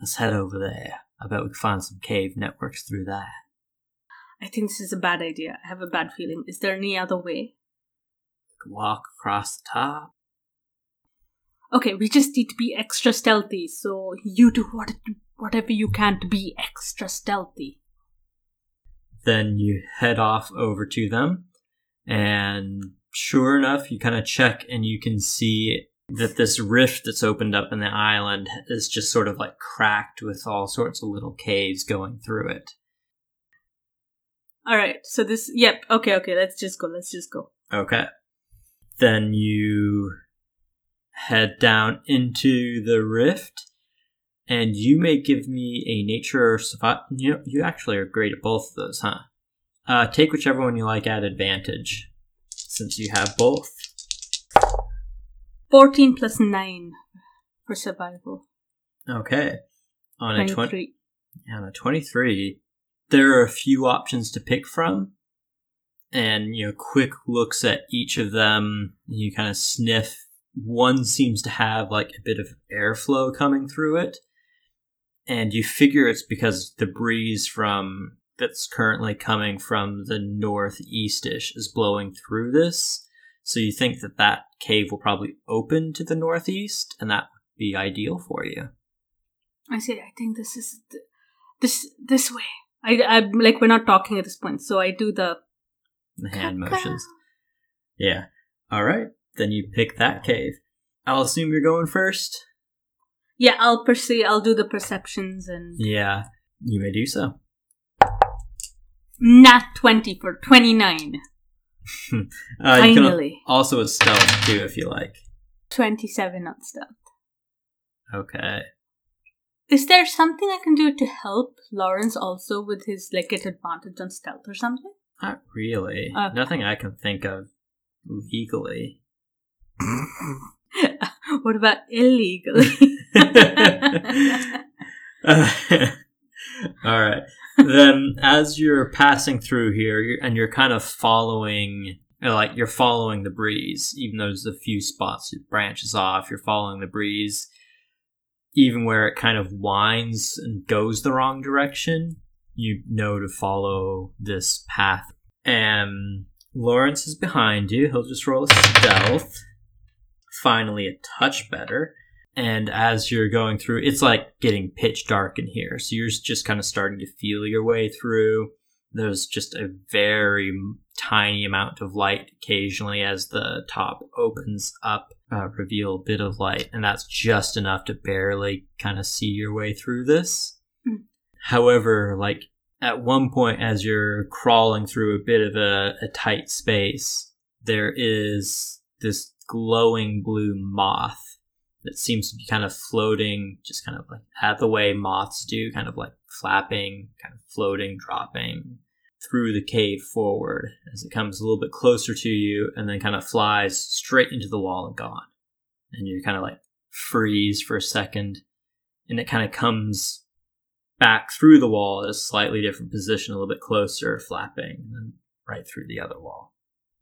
Speaker 2: Let's head over there. I bet we can find some cave networks through that.
Speaker 1: I think this is a bad idea. I have a bad feeling. Is there any other way?
Speaker 2: Walk across the top.
Speaker 1: Okay, we just need to be extra stealthy, so you do what, whatever you can to be extra stealthy.
Speaker 2: Then you head off over to them, and sure enough, you kind of check and you can see that this rift that's opened up in the island is just sort of like cracked with all sorts of little caves going through it.
Speaker 1: All right, so this, yep, okay, okay, let's just go, let's just go.
Speaker 2: Okay. Then you head down into the rift, and you may give me a nature or survival. You know, you actually are great at both of those, huh? Uh, take whichever one you like at advantage, since you have both.
Speaker 1: 14 plus 9 for survival.
Speaker 2: Okay. On a 20, on a 23, there are a few options to pick from. And, you know, quick looks at each of them, you kind of sniff. One seems to have like a bit of airflow coming through it. And you figure it's because the breeze from that's currently coming from the northeastish is blowing through this. So you think that that cave will probably open to the northeast, and that would be ideal for you.
Speaker 1: I say, I think this is th- this this way. I, I like we're not talking at this point, so I do the
Speaker 2: The hand motions. Yeah. All right. Then you pick that cave. I'll assume you're going first.
Speaker 1: yeah. I'll perceive. I'll do the perceptions and
Speaker 2: Yeah, you may do so.
Speaker 1: Nat twenty for twenty nine.
Speaker 2: Uh,
Speaker 1: Finally,
Speaker 2: also a stealth too if you like.
Speaker 1: twenty seven on stealth.
Speaker 2: Okay.
Speaker 1: Is there something I can do to help Lawrence also with his like get advantage on stealth or something?
Speaker 2: Not really.
Speaker 1: Okay.
Speaker 2: Nothing I can think of legally.
Speaker 1: what about illegally?
Speaker 2: Uh, all right. then, as you're passing through here, you're, and you're kind of following, like you're following the breeze, even though there's a few spots it branches off. You're following the breeze, even where it kind of winds and goes the wrong direction. You know to follow this path. And Lawrence is behind you. He'll just roll a stealth. Finally, a touch better. And as you're going through it's like getting pitch dark in here. So you're just kind of starting to feel your way through. There's just a very tiny amount of light occasionally as the top opens up uh, reveal a bit of light. And that's just enough to barely kind of see your way through this.
Speaker 1: Mm.
Speaker 2: however like at one point as you're crawling through a bit of a, a tight space there is this glowing blue moth that seems to be kind of floating, just kind of like at the way moths do, kind of like flapping, kind of floating, dropping through the cave forward as it comes a little bit closer to you and then kind of flies straight into the wall and gone. And you kind of like freeze for a second and it kind of comes back through the wall at a slightly different position, a little bit closer, flapping, and right through the other wall.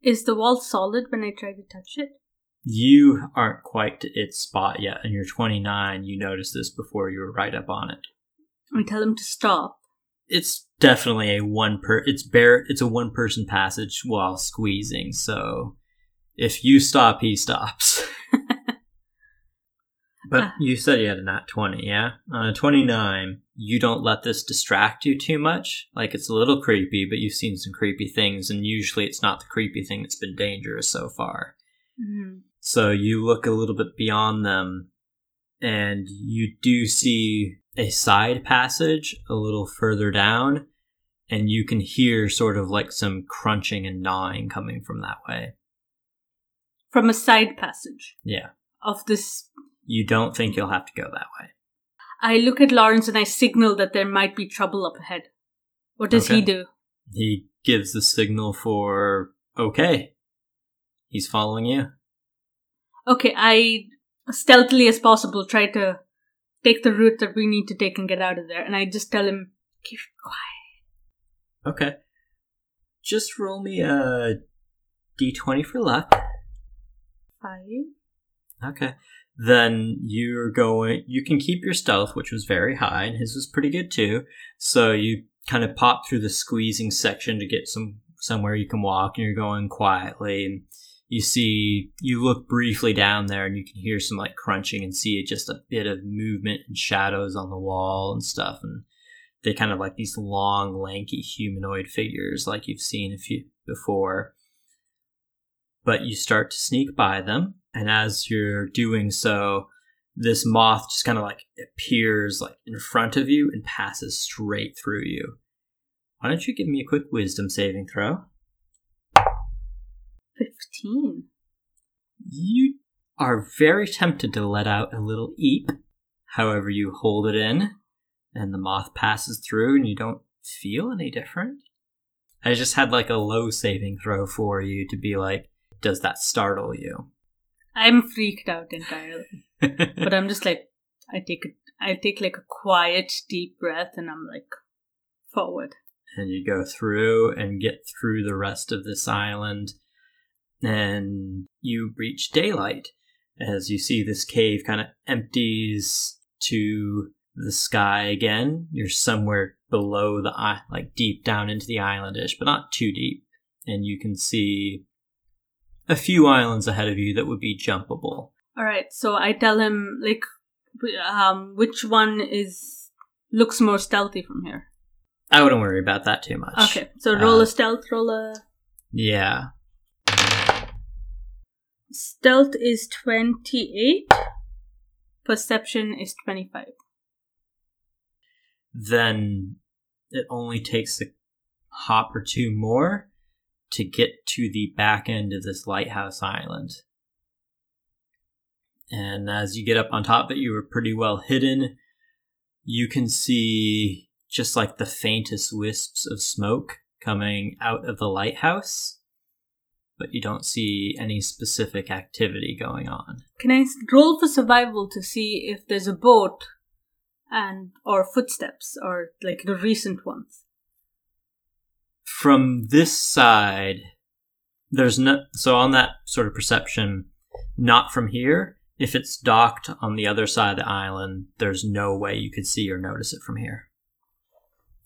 Speaker 1: Is the wall solid when I try to touch it?
Speaker 2: You aren't quite to its spot yet, and you're 29. You noticed this before you were right up on it.
Speaker 1: I tell him to stop.
Speaker 2: It's definitely a one per. It's bare. It's a one person passage while squeezing. So if you stop, he stops. but
Speaker 1: Ah.
Speaker 2: you said you had a nat 20, yeah? On a 29, you don't let this distract you too much. Like it's a little creepy, but you've seen some creepy things, and usually it's not the creepy thing that's been dangerous so far.
Speaker 1: Mm.
Speaker 2: So you look a little bit beyond them, and you do see a side passage a little further down, and you can hear sort of like some crunching and gnawing coming from that way.
Speaker 1: From a side passage
Speaker 2: Yeah.
Speaker 1: of this.
Speaker 2: You don't think you'll have to go that way.
Speaker 1: I look at Lawrence and I signal that there might be trouble up ahead. What does he do?
Speaker 2: He gives the signal for okay. He's following you.
Speaker 1: Okay, I stealthily as possible try to take the route that we need to take and get out of there, and I just tell him, keep quiet.
Speaker 2: Okay. Just roll me a d20 for luck.
Speaker 1: Five.
Speaker 2: Okay. Then you're going, you can keep your stealth, which was very high, and his was pretty good too. So you kind of pop through the squeezing section to get some somewhere you can walk, and you're going quietly. And you see, you look briefly down there, and you can hear some like crunching and see just a bit of movement and shadows on the wall and stuff. And they kind of like these long, lanky humanoid figures, like you've seen a few before. But you start to sneak by them, and as you're doing so, this moth just kind of like appears like in front of you and passes straight through you. Why don't you give me a quick wisdom saving throw?
Speaker 1: 15.
Speaker 2: You are very tempted to let out a little eep. However, you hold it in, and the moth passes through, and you don't feel any different. I just had like a low saving throw for you to be like, does that startle you?
Speaker 1: I'm freaked out entirely. but I'm just like, I take it, I take like a quiet, deep breath, and I'm like, forward.
Speaker 2: and you go through and get through the rest of this island and you reach daylight as you see this cave kind of empties to the sky again. You're somewhere below the like deep down into the islandish but not too deep. And you can see a few islands ahead of you that would be jumpable.
Speaker 1: All right, so I tell him like, um, which one is looks more stealthy from here.
Speaker 2: i wouldn't worry about that too much.
Speaker 1: Okay, so roll
Speaker 2: Uh,
Speaker 1: a stealth, roll a
Speaker 2: yeah
Speaker 1: stealth is twenty eight, perception is twenty five.
Speaker 2: then it only takes a hop or two more to get to the back end of this lighthouse island. And as you get up on top it, you are pretty well hidden. You can see just like the faintest wisps of smoke coming out of the lighthouse, but you don't see any specific activity going on.
Speaker 1: Can I roll for survival to see if there's a boat and or footsteps or like the recent ones?
Speaker 2: from this side, there's no so on that sort of perception, not from here. If it's docked on the other side of the island, there's no way you could see or notice it from here.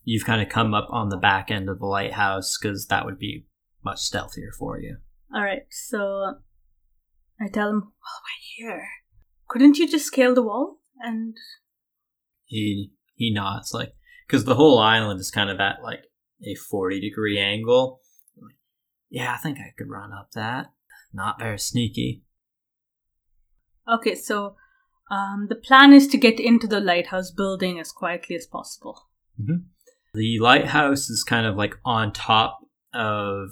Speaker 2: You've kind of come up on the back end of the lighthouse because that would be much stealthier for you.
Speaker 1: All right, so I tell him, "Well, we're here. Couldn't you just scale the wall?" And
Speaker 2: He he nods like because the whole island is kind of at like a forty degree angle. Yeah, I think I could run up that. Not very sneaky.
Speaker 1: okay, so um, the plan is to get into the lighthouse building as quietly as possible.
Speaker 2: The lighthouse is kind of like on top of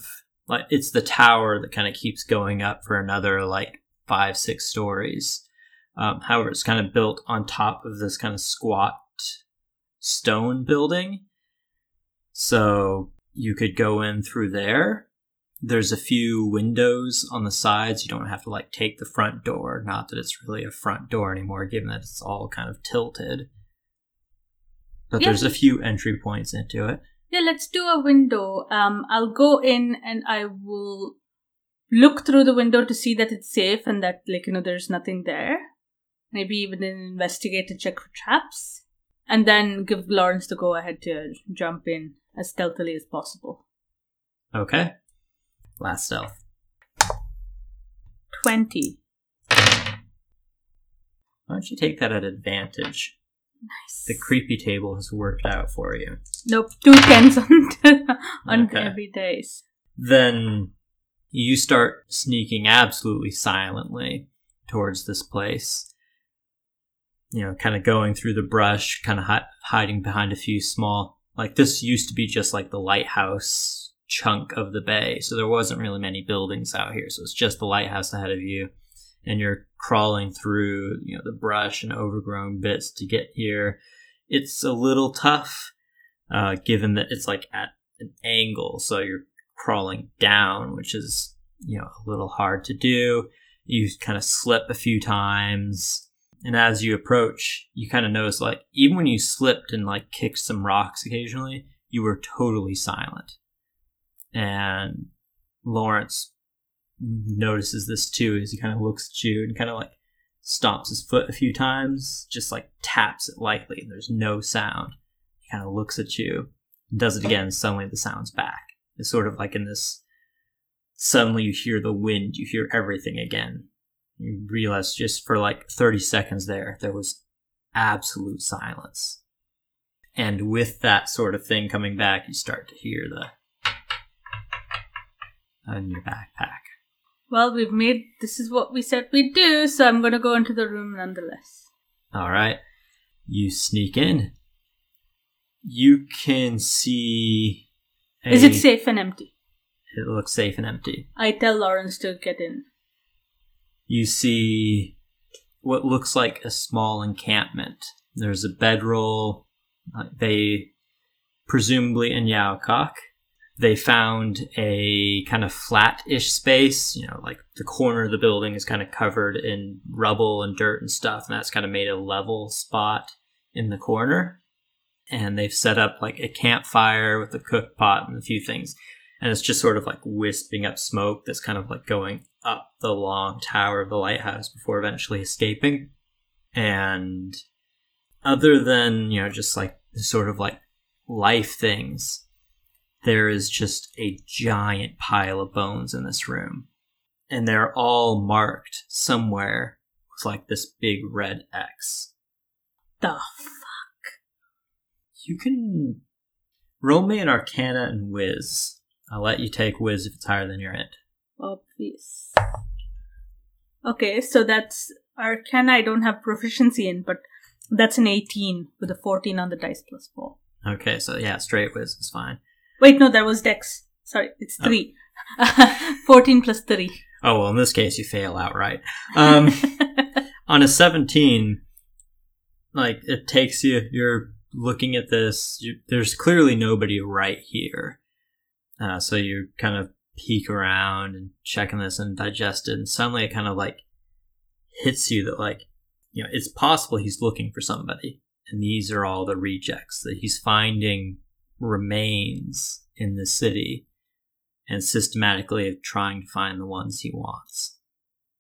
Speaker 2: like it's the tower that kind of keeps going up for another like five six stories. Um, however, it's kind of built on top of this kind of squat stone building, so you could go in through there. There's a few windows on the sides. You don't have to like take the front door. Not that it's really a front door anymore, given that it's all kind of tilted. But
Speaker 1: Yeah.
Speaker 2: there's a few entry points into it.
Speaker 1: Yeah, let's do a window. Um, I'll go in and I will look through the window to see that it's safe and that, like, you know, there's nothing there. Maybe even investigate to check for traps. And then give Lawrence the go ahead to jump in as stealthily as possible.
Speaker 2: Okay. Last stealth.
Speaker 1: 20.
Speaker 2: Why don't you take that at advantage?
Speaker 1: Nice.
Speaker 2: The creepy table has worked out for you.
Speaker 1: Nope, two tens on, on
Speaker 2: Okay.
Speaker 1: every days.
Speaker 2: Then you start sneaking absolutely silently towards this place. You know, kind of going through the brush, kind of hi- hiding behind a few small. Like this used to be just like the lighthouse chunk of the bay, so there wasn't really many buildings out here. So it's just the lighthouse ahead of you, and you're crawling through you know the brush and overgrown bits to get here. It's a little tough, uh, given that it's like at an angle, so you're crawling down, which is you know a little hard to do. You kind of slip a few times, and as you approach, you kind of notice like even when you slipped and like kicked some rocks occasionally, you were totally silent. And Lawrence notices this too as he kind of looks at you and kind of like stomps his foot a few times, just like taps it lightly, and there's no sound. He kind of looks at you, does it again, suddenly the sound's back. It's sort of like in this suddenly you hear the wind, you hear everything again. You realize just for like 30 seconds there, there was absolute silence. And with that sort of thing coming back, you start to hear the in your backpack.
Speaker 1: Well, we've made this is what we said we'd do, so I'm gonna go into the room nonetheless.
Speaker 2: All right. You sneak in. You can see. a-
Speaker 1: Is it safe and empty?
Speaker 2: It looks safe and empty.
Speaker 1: I tell Lawrence to get in.
Speaker 2: You see what looks like a small encampment. There's a bedroll. They, presumably in Yaokok, they found a kind of flat-ish space. You know, like the corner of the building is kind of covered in rubble and dirt and stuff, and that's kind of made a level spot in the corner. And they've set up like a campfire with a cook pot and a few things. And it's just sort of like wisping up smoke that's kind of like going up the long tower of the lighthouse before eventually escaping. And other than, you know, just like sort of like life things, there is just a giant pile of bones in this room. And they're all marked somewhere with like this big red X.
Speaker 1: The fuck?
Speaker 2: You can roll me an Arcana and Whiz. I'll let you take Whiz if it's higher than your int.
Speaker 1: obvious. Okay, so that's Arcana. I don't have proficiency in, but that's an 18 with a 14 on the dice plus 4.
Speaker 2: Okay, so yeah, straight Whiz is fine.
Speaker 1: Wait, no, that was Dex. Sorry, it's
Speaker 2: Oh.
Speaker 1: 3. 14 plus 3.
Speaker 2: Oh well, in this case, you fail outright. Um, on a 17 like it takes you you're looking at this you, there's clearly nobody right here uh, so you kind of peek around and checking this and digest it and suddenly it kind of like hits you that like you know it's possible he's looking for somebody and these are all the rejects that he's finding remains in the city and systematically trying to find the ones he wants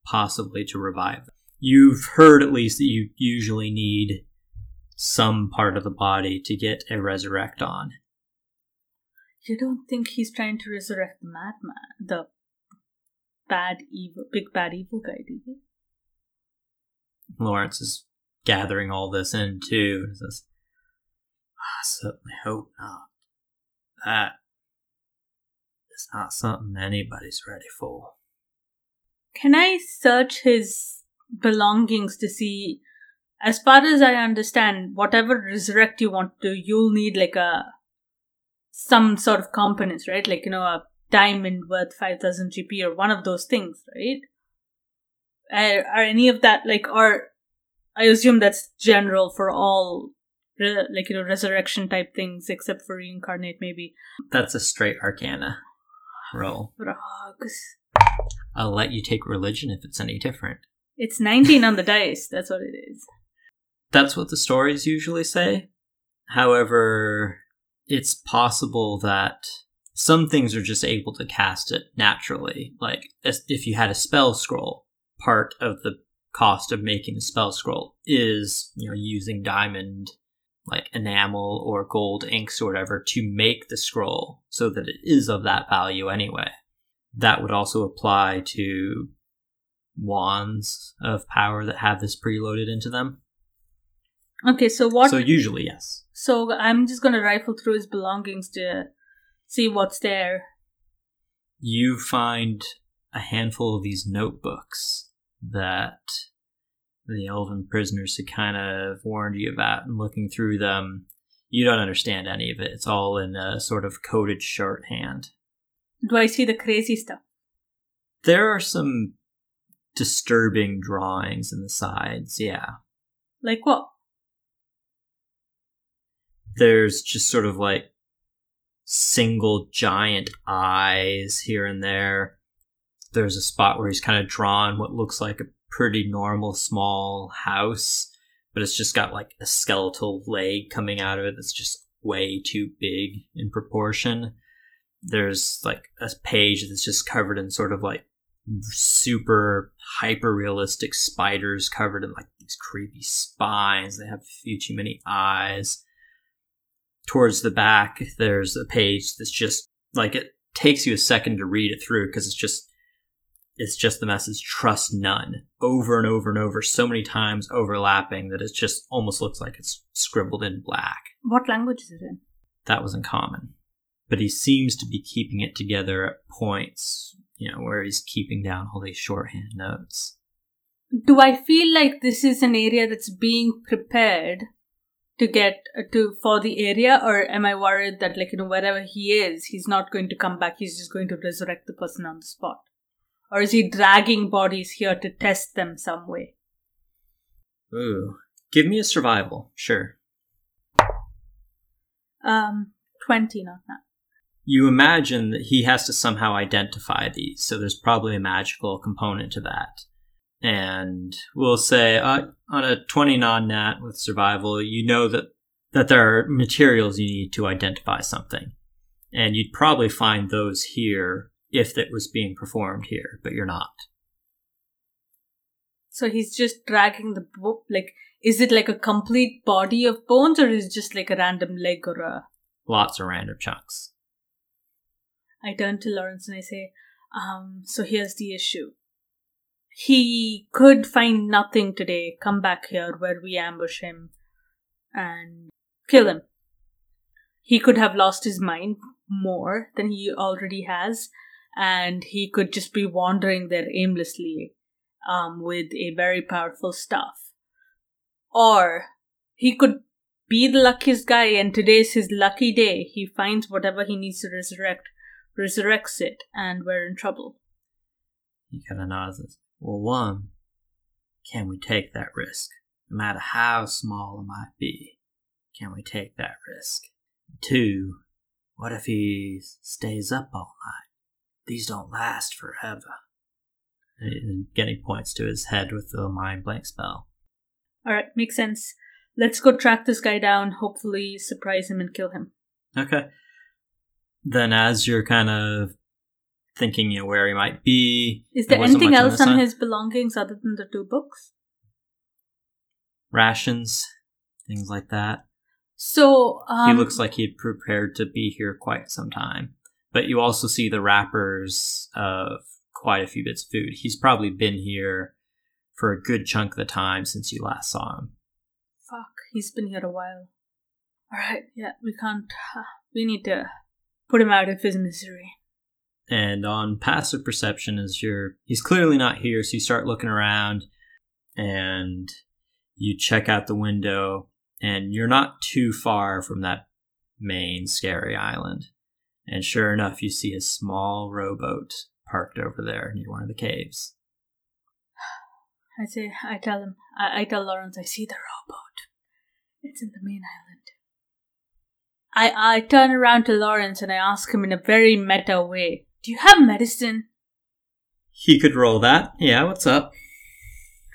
Speaker 2: possibly to revive them. You've heard at least that you usually need some part of the body to get a resurrect on.
Speaker 1: you don't think he's trying to resurrect the madman, the bad evil, big bad evil guy, do you?
Speaker 2: Lawrence is gathering all this in too says, I certainly hope not. That is not something anybody's ready for.
Speaker 1: Can I search his belongings to see? As far as I understand, whatever resurrect you want to, you'll need like a some sort of components, right? Like you know, a diamond worth five thousand GP or one of those things, right? Are, are any of that like, or I assume that's general for all, re- like you know, resurrection type things, except for reincarnate, maybe.
Speaker 2: That's a straight arcana roll.
Speaker 1: Frogs.
Speaker 2: I'll let you take religion if it's any different.
Speaker 1: It's nineteen on the dice. That's what it is.
Speaker 2: That's what the stories usually say. However, it's possible that some things are just able to cast it naturally. Like if you had a spell scroll, part of the cost of making a spell scroll is, you know, using diamond like enamel or gold inks or whatever to make the scroll so that it is of that value anyway. That would also apply to wands of power that have this preloaded into them.
Speaker 1: Okay, so what?
Speaker 2: So usually, yes.
Speaker 1: So I'm just gonna rifle through his belongings to see what's there.
Speaker 2: You find a handful of these notebooks that the elven prisoners had kind of warned you about, and looking through them, you don't understand any of it. It's all in a sort of coded shorthand.
Speaker 1: Do I see the crazy stuff?
Speaker 2: There are some disturbing drawings in the sides, yeah.
Speaker 1: Like what?
Speaker 2: there's just sort of like single giant eyes here and there. There's a spot where he's kind of drawn what looks like a pretty normal small house, but it's just got like a skeletal leg coming out of it that's just way too big in proportion. There's like a page that's just covered in sort of like super hyper realistic spiders covered in like these creepy spines. They have a few too many eyes. Towards the back, there's a page that's just like it takes you a second to read it through because it's just it's just the message trust none over and over and over so many times overlapping that it just almost looks like it's scribbled in black
Speaker 1: What language is it in?
Speaker 2: that was uncommon but he seems to be keeping it together at points you know where he's keeping down all these shorthand notes
Speaker 1: Do I feel like this is an area that's being prepared to get uh, to for the area, or am I worried that like you know wherever he is, he's not going to come back? He's just going to resurrect the person on the spot, or is he dragging bodies here to test them some way?
Speaker 2: ooh give me a survival sure
Speaker 1: Um, twenty, not that.
Speaker 2: you imagine that he has to somehow identify these, so there's probably a magical component to that. And we'll say uh, on a 20 non nat with survival, you know that, that there are materials you need to identify something. And you'd probably find those here if it was being performed here, but you're not.
Speaker 1: So he's just dragging the bo- like. Is it like a complete body of bones, or is it just like a random leg or a?
Speaker 2: Lots of random chunks.
Speaker 1: I turn to Lawrence and I say, um, so here's the issue. He could find nothing today, come back here where we ambush him and kill him. He could have lost his mind more than he already has, and he could just be wandering there aimlessly um, with a very powerful staff. Or he could be the luckiest guy, and today's his lucky day. He finds whatever he needs to resurrect resurrects it, and we're in trouble.
Speaker 2: He kind of nods. Well, one, can we take that risk? No matter how small it might be, can we take that risk? Two, what if he stays up all night? These don't last forever. And Getting points to his head with the mind blank spell.
Speaker 1: Alright, makes sense. Let's go track this guy down, hopefully surprise him and kill him.
Speaker 2: Okay. Then, as you're kind of thinking, you know, where he might be,
Speaker 1: Is there
Speaker 2: wasn't
Speaker 1: anything else
Speaker 2: the
Speaker 1: on his belongings other than the two books?
Speaker 2: rations, things like that.
Speaker 1: So, um,
Speaker 2: he looks like he'd prepared to be here quite some time. But you also see the wrappers of quite a few bits of food. He's probably been here for a good chunk of the time since you last saw him.
Speaker 1: Fuck, he's been here a while. Alright, yeah, we can't. Uh, we need to put him out of his misery.
Speaker 2: And on passive perception, as you're, he's clearly not here, so you start looking around and you check out the window, and you're not too far from that main scary island. And sure enough, you see a small rowboat parked over there near one of the caves.
Speaker 1: I say, I tell him, I, I tell Lawrence, I see the rowboat. It's in the main island. I, I turn around to Lawrence and I ask him in a very meta way, Do you have medicine?
Speaker 2: He could roll that. Yeah, what's up?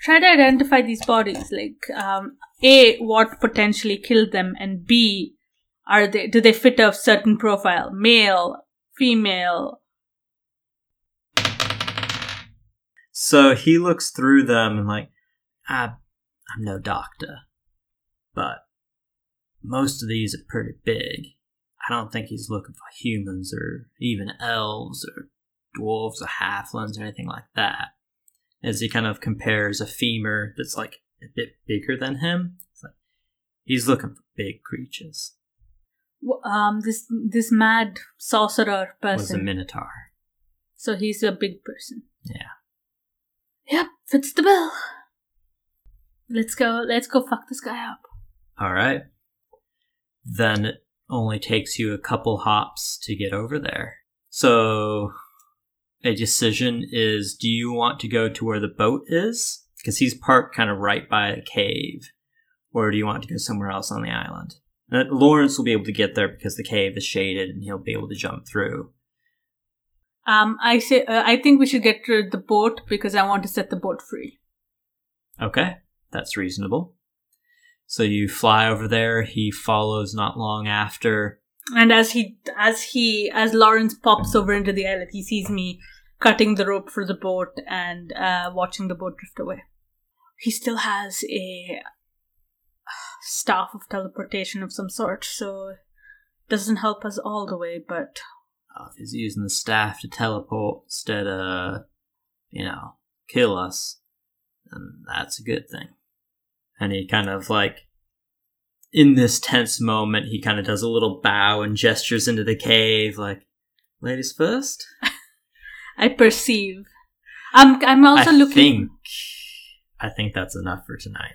Speaker 1: Try to identify these bodies, like, um, A, what potentially killed them, and B, are they, do they fit a certain profile? Male, female,
Speaker 2: So he looks through them and like, I, I'm no doctor, but most of these are pretty big. I don't think he's looking for humans or even elves or dwarves or halflings or anything like that. As he kind of compares a femur that's like a bit bigger than him, like he's looking for big creatures.
Speaker 1: Um, this, this mad sorcerer person
Speaker 2: Was a minotaur.
Speaker 1: So he's a big person.
Speaker 2: Yeah.
Speaker 1: Yep, fits the bill. Let's go. Let's go fuck this guy up.
Speaker 2: All right. Then it only takes you a couple hops to get over there. So, a decision is do you want to go to where the boat is? Because he's parked kind of right by a cave. Or do you want to go somewhere else on the island? Lawrence will be able to get there because the cave is shaded and he'll be able to jump through.
Speaker 1: Um, I say. Uh, I think we should get to the boat because I want to set the boat free.
Speaker 2: Okay, that's reasonable. So you fly over there. He follows not long after.
Speaker 1: And as he, as he, as Lawrence pops over into the island, he sees me cutting the rope for the boat and uh, watching the boat drift away. He still has a staff of teleportation of some sort, so it doesn't help us all the way, but
Speaker 2: Oh, if he's using the staff to teleport instead of, you know, kill us, then that's a good thing. And he kind of like, in this tense moment, he kind of does a little bow and gestures into the cave, like, ladies first?
Speaker 1: I perceive. I'm I'm also
Speaker 2: I
Speaker 1: looking.
Speaker 2: think, I think that's enough for tonight.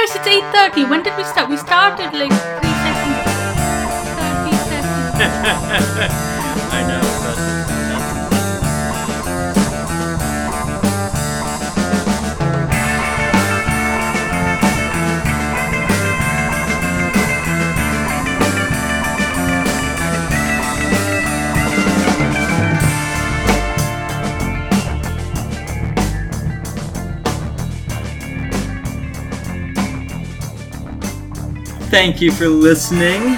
Speaker 1: What? It's eight thirty. When did we start? We started like three seconds. Thirty seconds.
Speaker 2: I know, Thank you for listening.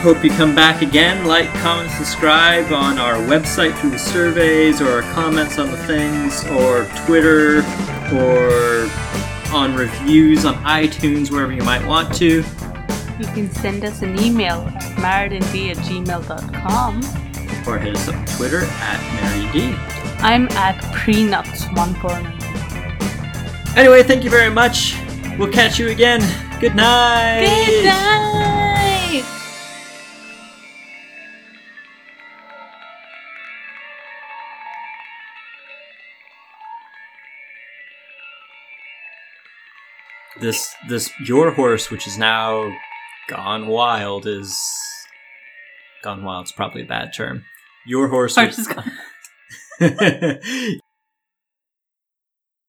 Speaker 2: Hope you come back again. Like, comment, subscribe on our website through the surveys or comments on the things or Twitter or on reviews on iTunes, wherever you might want to.
Speaker 1: You can send us an email at marriedindy at gmail.com.
Speaker 2: Or hit us up on Twitter at MaryD.
Speaker 1: I'm at prenuts149.
Speaker 2: Anyway, thank you very much. We'll catch you again. Good night.
Speaker 1: Good night!
Speaker 2: This this your horse, which is now gone wild, is gone wild. Is probably a bad term. Your horse,
Speaker 1: Horse
Speaker 2: which-
Speaker 1: is gone.